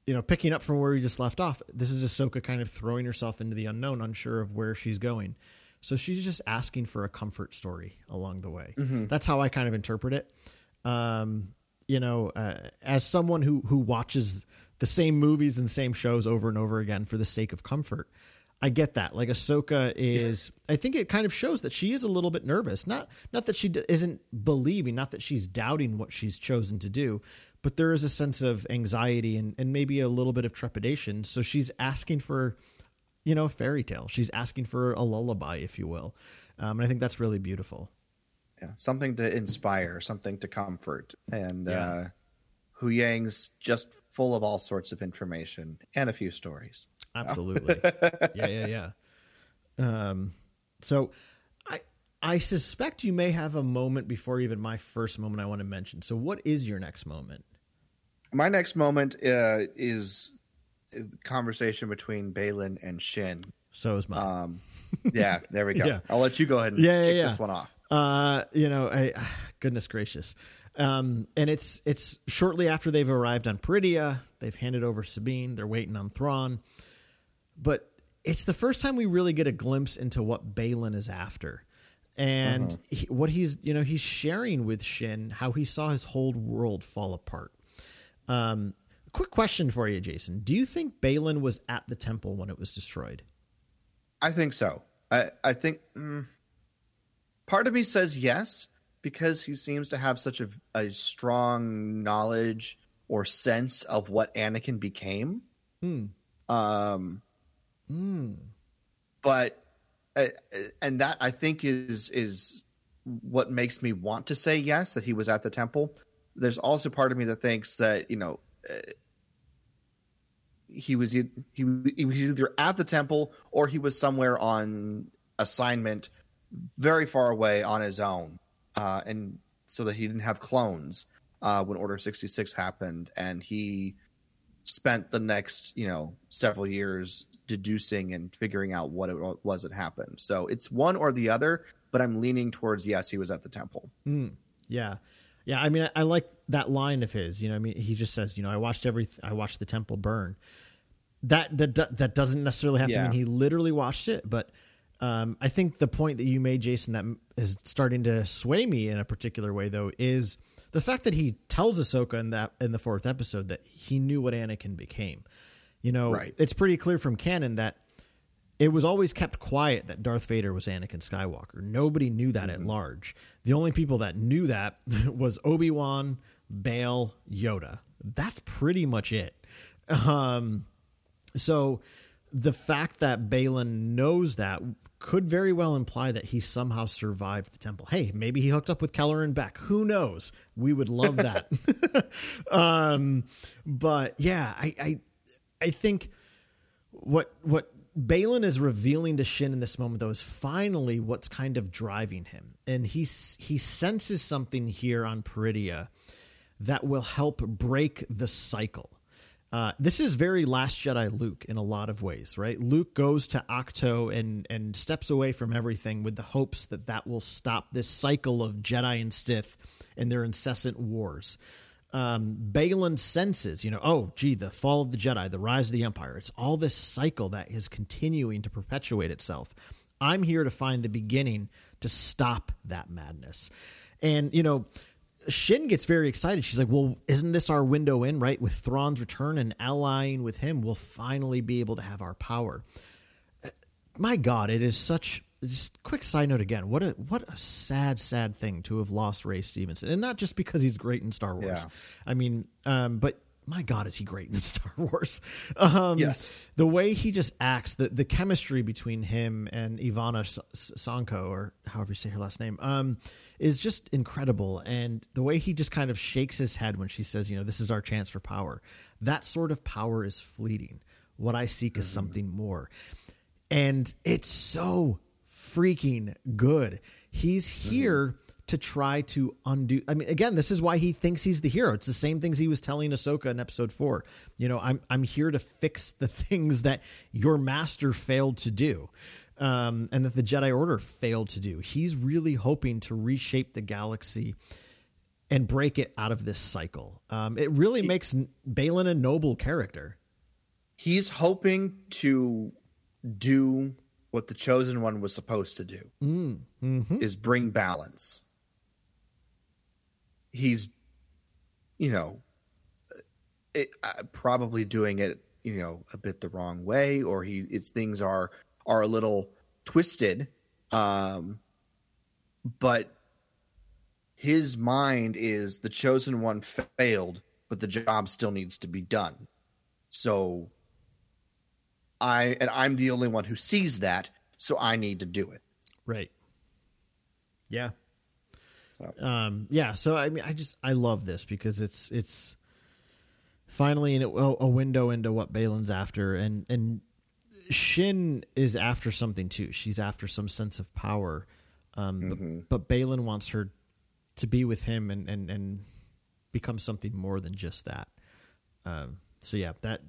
you know, picking up from where we just left off, this is Ahsoka kind of throwing herself into the unknown, unsure of where she's going. So she's just asking for a comfort story along the way. Mm-hmm. That's how I kind of interpret it. Um, you know, uh, as someone who who watches the same movies and same shows over and over again for the sake of comfort, I get that. Like Ahsoka is, I think it kind of shows that she is a little bit nervous. Not not that she d- isn't believing, not that she's doubting what she's chosen to do, but there is a sense of anxiety and, and maybe a little bit of trepidation. So she's asking for, you know, fairy tale. She's asking for a lullaby, if you will. Um, and I think that's really beautiful. Yeah, something to inspire, something to comfort. And yeah. uh, Huyang's just full of all sorts of information and a few stories. Absolutely. yeah, yeah, yeah. Um, so I I suspect you may have a moment before even my first moment I want to mention. So what is your next moment? my next moment uh, is conversation between Baylan and Shin. So is mine. Um, yeah, there we go. yeah. I'll let you go ahead and yeah, kick yeah, this one off. Uh, you know, I, goodness gracious. Um, and it's it's shortly after they've arrived on Peridea. They've handed over Sabine. They're waiting on Thrawn. But it's the first time we really get a glimpse into what Baylan is after. And uh-huh. he, what he's, you know, he's sharing with Shin how he saw his whole world fall apart um, quick question for you, Jason. Do you think Baylan was at the temple when it was destroyed? I think so. I, I think mm, part of me says yes because he seems to have such a, a strong knowledge or sense of what Anakin became. Hmm. Um, hmm. But uh, and that I think is is what makes me want to say yes that he was at the temple there's also part of me that thinks that you know uh, he was he, he was either at the temple or he was somewhere on assignment very far away on his own uh, and so that he didn't have clones uh, when order 66 happened and he spent the next you know several years deducing and figuring out what it was that happened. So it's one or the other but i'm leaning towards yes he was at the temple. Mm, yeah. Yeah, I mean, I, I, like that line of his. You know, I mean, he just says, you know, I watched every, I watched the temple burn, that that that doesn't necessarily have to mean he literally watched it, but um, I think the point that you made, Jason, that is starting to sway me in a particular way, though, is the fact that he tells Ahsoka in that in the fourth episode that he knew what Anakin became. You know, Right. it's pretty clear from canon that it was always kept quiet that Darth Vader was Anakin Skywalker. Nobody knew that at large. The only people that knew that was Obi Wan, Bail, Yoda. That's pretty much it. Um, so the fact that Baylan knows that could very well imply that he somehow survived the temple. Hey, maybe he hooked up with Keller and Beck. Who knows? We would love that. um, but yeah, I, I, I think what what Baylan is revealing to Shin in this moment, though, is finally what's kind of driving him, and he's he senses something here on Peridea that will help break the cycle. Uh, this is very Last Jedi Luke in a lot of ways, right? Luke goes to Ahch-To and and steps away from everything with the hopes that that will stop this cycle of Jedi and Sith and their incessant wars. Um, Baylan senses, you know, oh, gee, the fall of the Jedi, the rise of the Empire. It's all this cycle that is continuing to perpetuate itself. I'm here to find the beginning to stop that madness. And, you know, Shin gets very excited. She's like, "Well, isn't this our window in, right? With Thrawn's return and allying with him, we'll finally be able to have our power." Uh, My God, it is such. Just quick side note again. What a what a sad, sad thing to have lost Ray Stevenson, and not just because he's great in Star Wars. Yeah. I mean, um, but my God, is he great in Star Wars? Um, Yes. the way he just acts, the the chemistry between him and Ivanna Sakhno, or however you say her last name, um, is just incredible. And the way he just kind of shakes his head when she says, "You know, this is our chance for power." That sort of power is fleeting. What I seek is something more, and it's so freaking good. He's here to try to undo. I mean, again, this is why he thinks he's the hero. It's the same things he was telling Ahsoka in episode four. You know, I'm I'm here to fix the things that your master failed to do, um, and that the Jedi Order failed to do. He's really hoping to reshape the galaxy and break it out of this cycle. Um, it really makes Baylan a noble character. He's hoping to do what the chosen one was supposed to do is bring balance. He's, you know, it, uh, probably doing it, you know, a bit the wrong way, or he its things are are a little twisted. Um, but his mind is the chosen one failed, but the job still needs to be done. So I and I'm the only one who sees that, so I need to do it. Right. Yeah. So. Um, yeah. So I mean, I just I love this because it's it's finally in a, a window into what Baylan's after, and and Shin is after something too. She's after some sense of power, um, but, but Baylan wants her to be with him and and and become something more than just that. Um, so yeah, that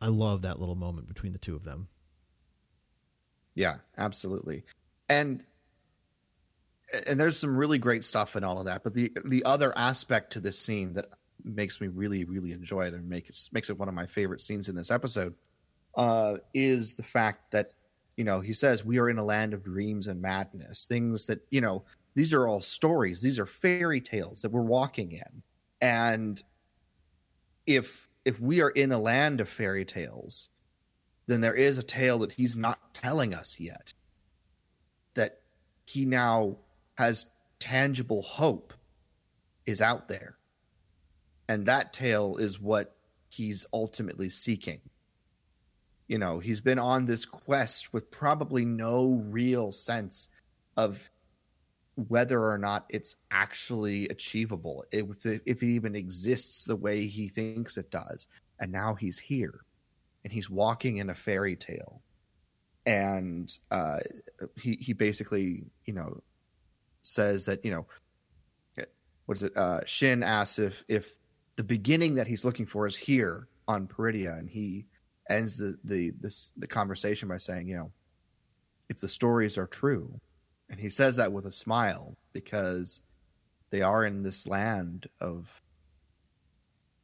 I love that little moment between the two of them. Yeah, absolutely. And and there's some really great stuff in all of that, but the the other aspect to this scene that makes me really really enjoy it and makes makes it one of my favorite scenes in this episode uh is the fact that you know, he says we are in a land of dreams and madness, things that, you know, these are all stories, these are fairy tales that we're walking in. And if if we are in a land of fairy tales, then there is a tale that he's not telling us yet. That he now has tangible hope is out there. And that tale is what he's ultimately seeking. You know, he's been on this quest with probably no real sense of whether or not it's actually achievable, if it, if it even exists the way he thinks it does. And now he's here and he's walking in a fairy tale. And uh, he, he basically, you know, says that, you know, what is it? Uh, Shin asks if, if the beginning that he's looking for is here on Peridea. And he ends the, the, this, the conversation by saying, you know, if the stories are true, and he says that with a smile because they are in this land of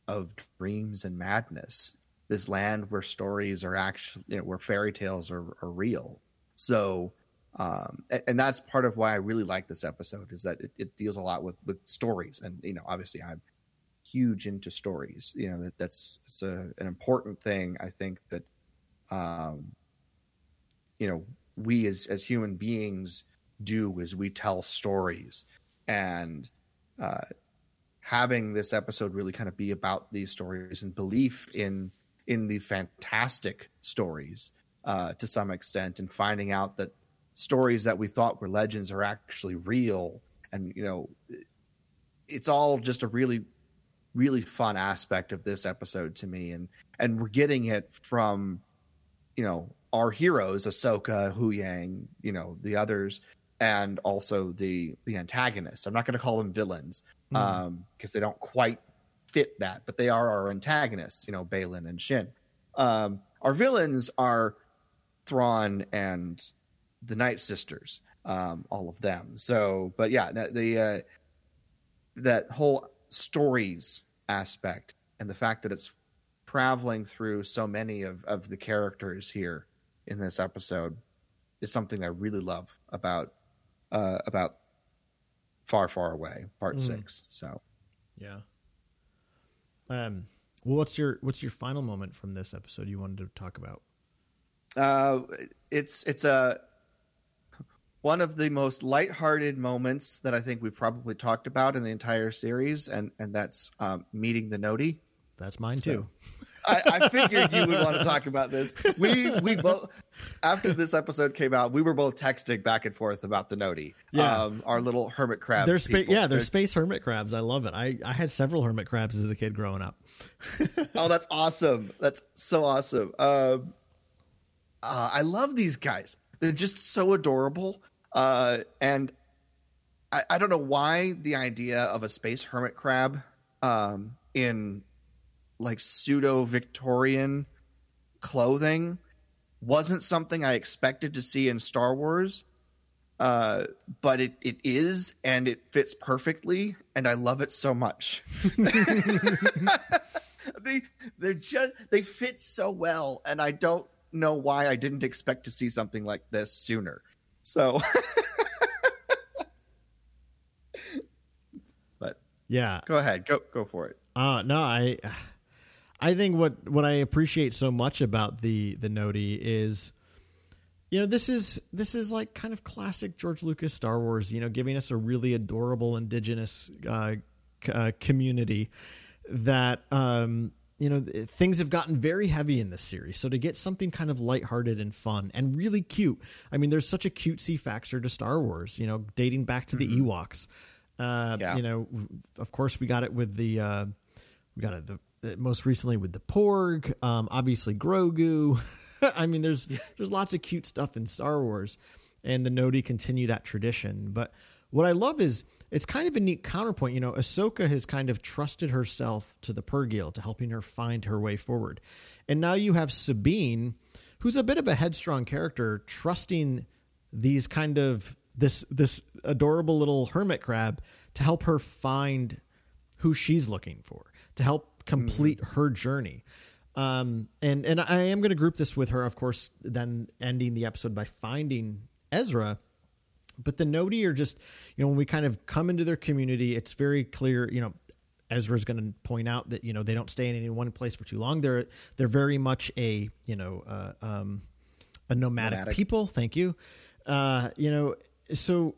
of dreams and madness this land where stories are actually you know where fairy tales are, are real so um and, and that's part of why i really like this episode is that it, it deals a lot with with stories. And you know obviously i'm huge into stories you know that that's it's a, an important thing i think that um you know we as as human beings do is we tell stories. And uh having this episode really kind of be about these stories and belief in in the fantastic stories uh, to some extent, and finding out that stories that we thought were legends are actually real, and you know, it's all just a really really fun aspect of this episode to me, and and we're getting it from you know our heroes, Ahsoka, Huyang, you know the others, and also the the antagonists. I'm not going to call them villains because um, they don't quite fit that, but they are our antagonists, you know, Baylan and Shin. Um, our villains are Thrawn and the Night Sisters, um, all of them. So, but yeah, the uh, that whole stories aspect and the fact that it's traveling through so many of, of the characters here in this episode is something I really love about uh, about Far Far Away Part mm. Six. So, yeah. Um, well, what's your what's your final moment from this episode you wanted to talk about? Uh, it's it's a one of the most lighthearted moments that I think we probably talked about in the entire series, and and that's um, meeting the Noti. That's mine so, too. I, I, figured you would want to talk about this. We we both after this episode came out, we were both texting back and forth about the Noti. Yeah, um, our little hermit crab. They're spa- yeah, they're, they're, space hermit crabs. I love it. I I had several hermit crabs as a kid growing up. oh, that's awesome! That's so awesome. Um, uh, I love these guys. They're just so adorable. Uh, and I, I don't know why the idea of a space hermit crab um, in like pseudo Victorian clothing wasn't something I expected to see in Star Wars. Uh, but it, it is, and it fits perfectly, and I love it so much. they they're just they fit so well, and I don't know why I didn't expect to see something like this sooner. So, but yeah, go ahead, go go for it. Uh no, I I think what what I appreciate so much about the the Noti is you know this is this is like kind of classic George Lucas Star Wars, you know, giving us a really adorable indigenous uh, uh, community that um you know things have gotten very heavy in this series so to get something kind of lighthearted and fun and really cute i mean there's such a cutesy factor to star wars you know dating back to mm-hmm. the ewoks uh, yeah. you know of course we got it with the uh, we got it the most recently with the Porg, um, obviously Grogu. I mean, there's there's lots of cute stuff in Star Wars, and the Noti continue that tradition. But what I love is it's kind of a neat counterpoint. You know, Ahsoka has kind of trusted herself to the Purrgil to helping her find her way forward, and now you have Sabine, who's a bit of a headstrong character, trusting these kind of this this adorable little hermit crab to help her find who she's looking for, to help complete mm. her journey. Um, and and I am going to group this with her, of course. Then ending the episode by finding Ezra, but the Noti are just you know when we kind of come into their community, it's very clear. You know, Ezra's going to point out that you know they don't stay in any one place for too long. They're they're very much a you know uh, um, a nomadic, nomadic, people. Thank you. Uh, you know, so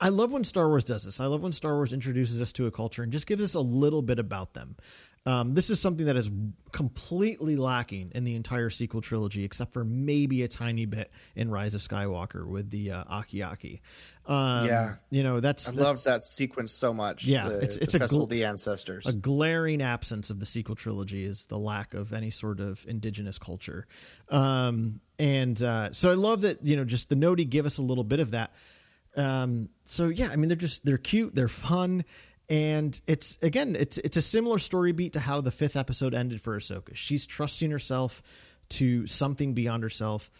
I love when Star Wars does this. I love when Star Wars introduces us to a culture and just gives us a little bit about them. Um, this is something that is completely lacking in the entire sequel trilogy, except for maybe a tiny bit in Rise of Skywalker with the uh, Aki-Aki. Um, yeah, you know that's I love that sequence so much. Yeah, the, it's it's the a gl- the ancestors. A glaring absence of the sequel trilogy is the lack of any sort of indigenous culture, um, and uh, so I love that you know just the Noti give us a little bit of that. Um, so yeah, I mean they're just they're cute, they're fun and it's again it's it's a similar story beat to how the fifth episode ended for Ahsoka. She's trusting herself to something beyond herself.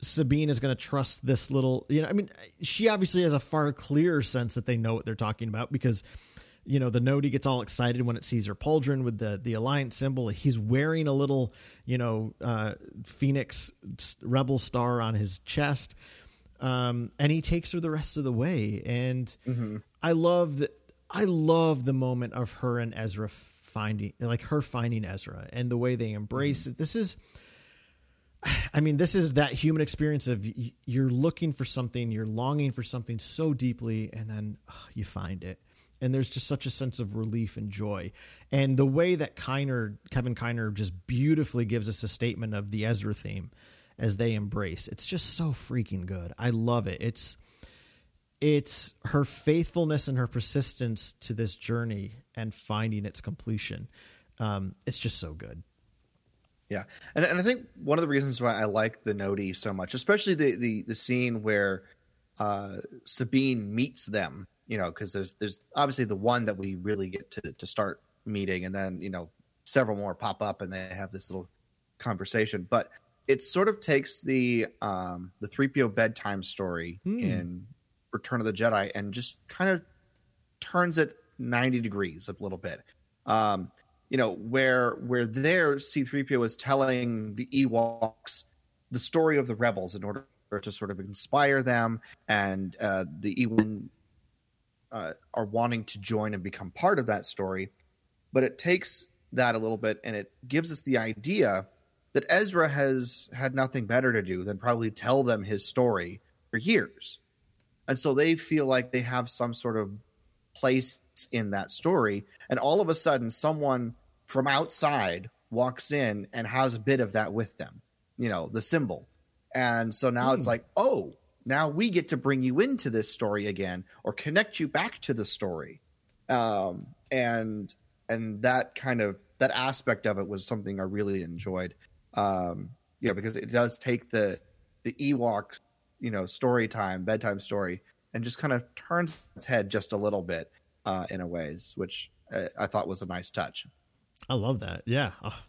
Sabine is going to trust this little, you know, I mean, she obviously has a far clearer sense that they know what they're talking about because you know the Noti gets all excited when it sees her pauldron with the the alliance symbol. He's wearing a little you know uh, phoenix rebel star on his chest, um, and he takes her the rest of the way. And Mm-hmm. I love that. I love the moment of her and Ezra finding like her finding Ezra and the way they embrace mm-hmm. it. This is. I mean, this is that human experience of you're looking for something, you're longing for something so deeply, and then you find it. And there's just such a sense of relief and joy. And the way that Kiner, Kevin Kiner just beautifully gives us a statement of the Ezra theme as they embrace, it's just so freaking good. I love it. It's it's her faithfulness and her persistence to this journey and finding its completion. Um, it's just so good. Yeah, and and I think one of the reasons why I like the Noti so much, especially the the the scene where uh, Sabine meets them, you know, because there's there's obviously the one that we really get to to start meeting, and then you know several more pop up, and they have this little conversation. But it sort of takes the um, the Threepio bedtime story in Return of the Jedi and just kind of turns it 90 degrees a little bit. Um, you know, where where there C3PO is telling the Ewoks the story of the rebels in order to sort of inspire them, and uh, the Ewok uh, are wanting to join and become part of that story. But it takes that a little bit, and it gives us the idea that Ezra has had nothing better to do than probably tell them his story for years, and so they feel like they have some sort of place in that story. And all of a sudden someone from outside walks in and has a bit of that with them you know the symbol. And so now it's like oh now we get to bring you into this story again or connect you back to the story. Um and and that kind of that aspect of it was something i really enjoyed. Um you know because it does take the the ewok you know story time bedtime story and just kind of turns its head just a little bit uh, in a ways, which I, I thought was a nice touch. I love that. Yeah. Oh,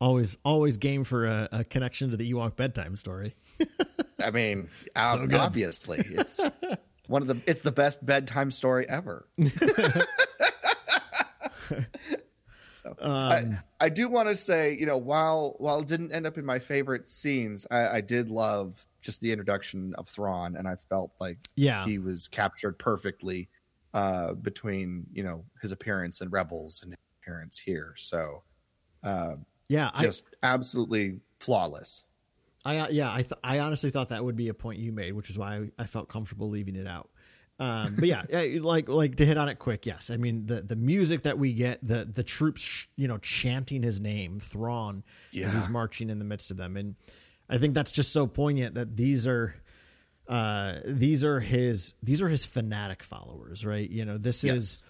always, always game for a, a connection to the Ewok bedtime story. I mean, good. obviously, it's one of the it's the best bedtime story ever. so I, I do want to say, you know, while while it didn't end up in my favorite scenes, I, I did love just the introduction of Thrawn, and I felt like Yeah. he was captured perfectly uh, between you know his appearance in Rebels and his appearance here. So Yeah. I, just absolutely flawless. I uh, yeah, I th- I honestly thought that would be a point you made, which is why I, I felt comfortable leaving it out. Um, but yeah, yeah, like like to hit on it quick. Yes, I mean the the music that we get, the the troops, sh- you know, chanting his name, Thrawn, as he's marching in the midst of them, and I think that's just so poignant that these are. Uh, these are his these are his fanatic followers, right? You know, this Yes. is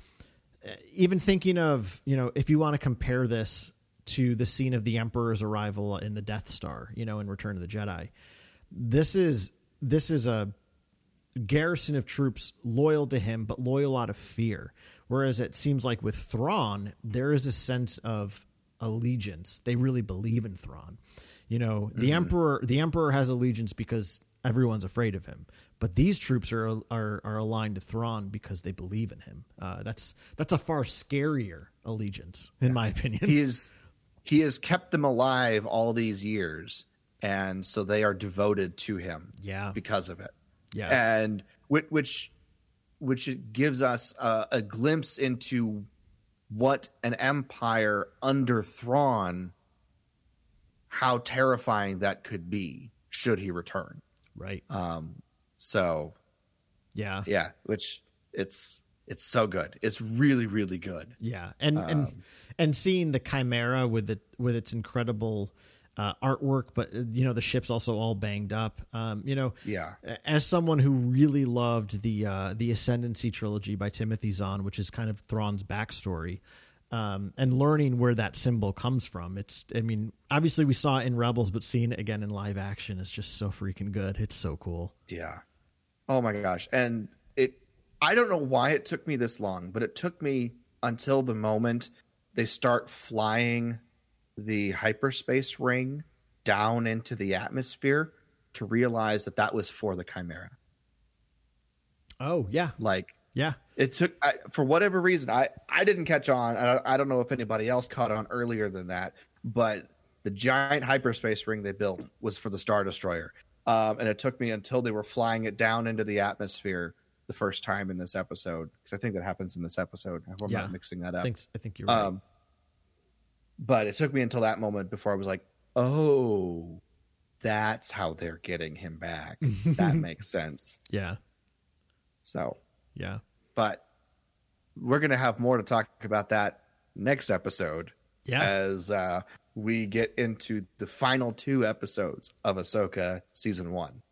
even thinking of you know if you want to compare this to the scene of the emperor's arrival in the death star you know in return of the jedi this is this is a garrison of troops loyal to him but loyal out of fear whereas it seems like with Thrawn there is a sense of allegiance they really believe in Thrawn you know the emperor the emperor has allegiance because everyone's afraid of him but these troops are are, are aligned to Thrawn because they believe in him uh, that's that's a far scarier allegiance in my opinion He is he has kept them alive all these years, and so they are devoted to him. Yeah. because of it. yeah and which which which gives us a, a glimpse into what an empire under Thrawn, how terrifying that could be should he return. right Um, So yeah yeah, which it's it's so good. It's really really good. Yeah, and and and seeing the Chimaera with it with its incredible uh, artwork, but uh, you know the ship's also all banged up. Um, you know, Yeah. As someone who really loved the uh, the Ascendancy trilogy by Timothy Zahn, which is kind of Thrawn's backstory, um, and learning where that symbol comes from, it's I mean obviously we saw it in Rebels, but seeing it again in live action is just so freaking good. It's so cool. Yeah. Oh my gosh. And it I don't know why it took me this long, but it took me until the moment they start flying the hyperspace ring down into the atmosphere to realize that that was for the Chimaera. Oh yeah, Like Yeah. It took I, for whatever reason I I didn't catch on. I, I don't know if anybody else caught on earlier than that, but the giant hyperspace ring they built was for the Star Destroyer, um, and it took me until they were flying it down into the atmosphere the first time in this episode because I think that happens in this episode. I I'm Yeah. not mixing that I up. think I think you're right. Um, but it took me until that moment before I was like, oh, that's how they're getting him back. that makes sense. yeah. So, Yeah. But we're going to have more to talk about that next episode Yeah. as uh, we get into the final two episodes of Ahsoka season one,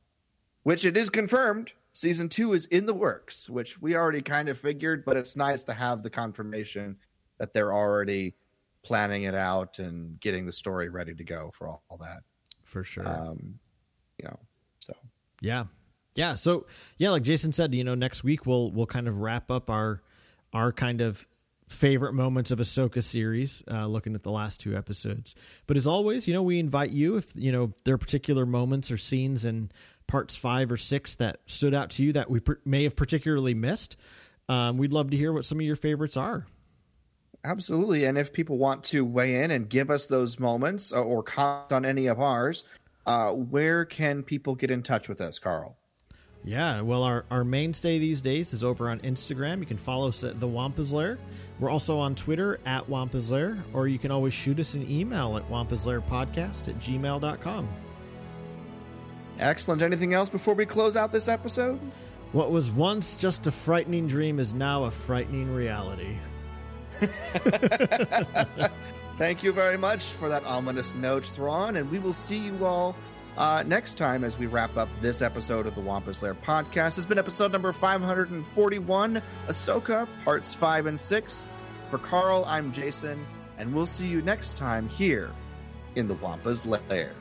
which it is confirmed season two is in the works, which we already kind of figured, but it's nice to have the confirmation that they're already planning it out and getting the story ready to go for all, all that. for sure. Um, you know, so Yeah. Yeah. So yeah, like Jason said, you know, next week we'll we'll kind of wrap up our our kind of favorite moments of Ahsoka series, uh, looking at the last two episodes. But as always, you know, we invite you if you know there are particular moments or scenes in parts five or six that stood out to you that we per- may have particularly missed. Um, we'd love to hear what some of your favorites are. Absolutely. And if people want to weigh in and give us those moments uh, or comment on any of ours, uh, where can people get in touch with us, Carl? Yeah, well, our, our mainstay these days is over on Instagram. You can follow us at The Wampus Lair. We're also on Twitter at Wampus Lair, or you can always shoot us an email at wampuslairpodcast at gmail.com. Excellent. Anything else before we close out this episode? What was once just a frightening dream is now a frightening reality. Thank you very much for that ominous note, Thrawn, and we will see you all uh, next time as we wrap up this episode of the Wampus Lair podcast. It's been episode number 541, Ahsoka, parts 5 and 6. For Carl, I'm Jason, and we'll see you next time here in the Wampus Lair.